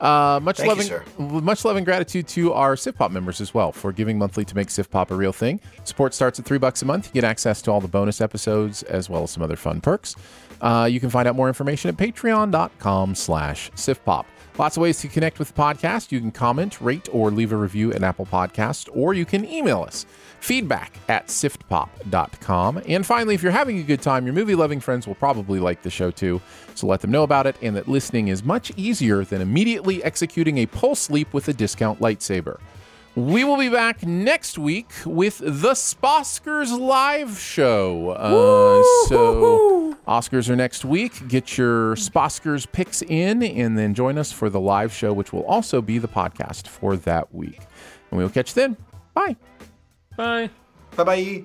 Uh, much Thank love, you, much love and gratitude to our SiftPop members as well for giving monthly to make SiftPop a real thing. Support starts at three bucks a month. You get access to all the bonus episodes as well as some other fun perks. Uh, you can find out more information at patreon.com slash siftpop. Lots of ways to connect with the podcast. You can comment, rate, or leave a review at Apple Podcast, or you can email us feedback at siftpop.com. And finally, if you're having a good time, your movie loving friends will probably like the show too. So let them know about it and that listening is much easier than immediately executing a pulse leap with a discount lightsaber. We will be back next week with the Sposkers live show. Uh, so, Oscars are next week. Get your Sposkers picks in and then join us for the live show, which will also be the podcast for that week. And we will catch you then. Bye. Bye. Bye bye.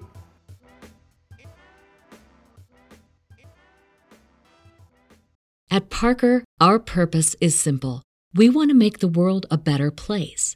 At Parker, our purpose is simple. We want to make the world a better place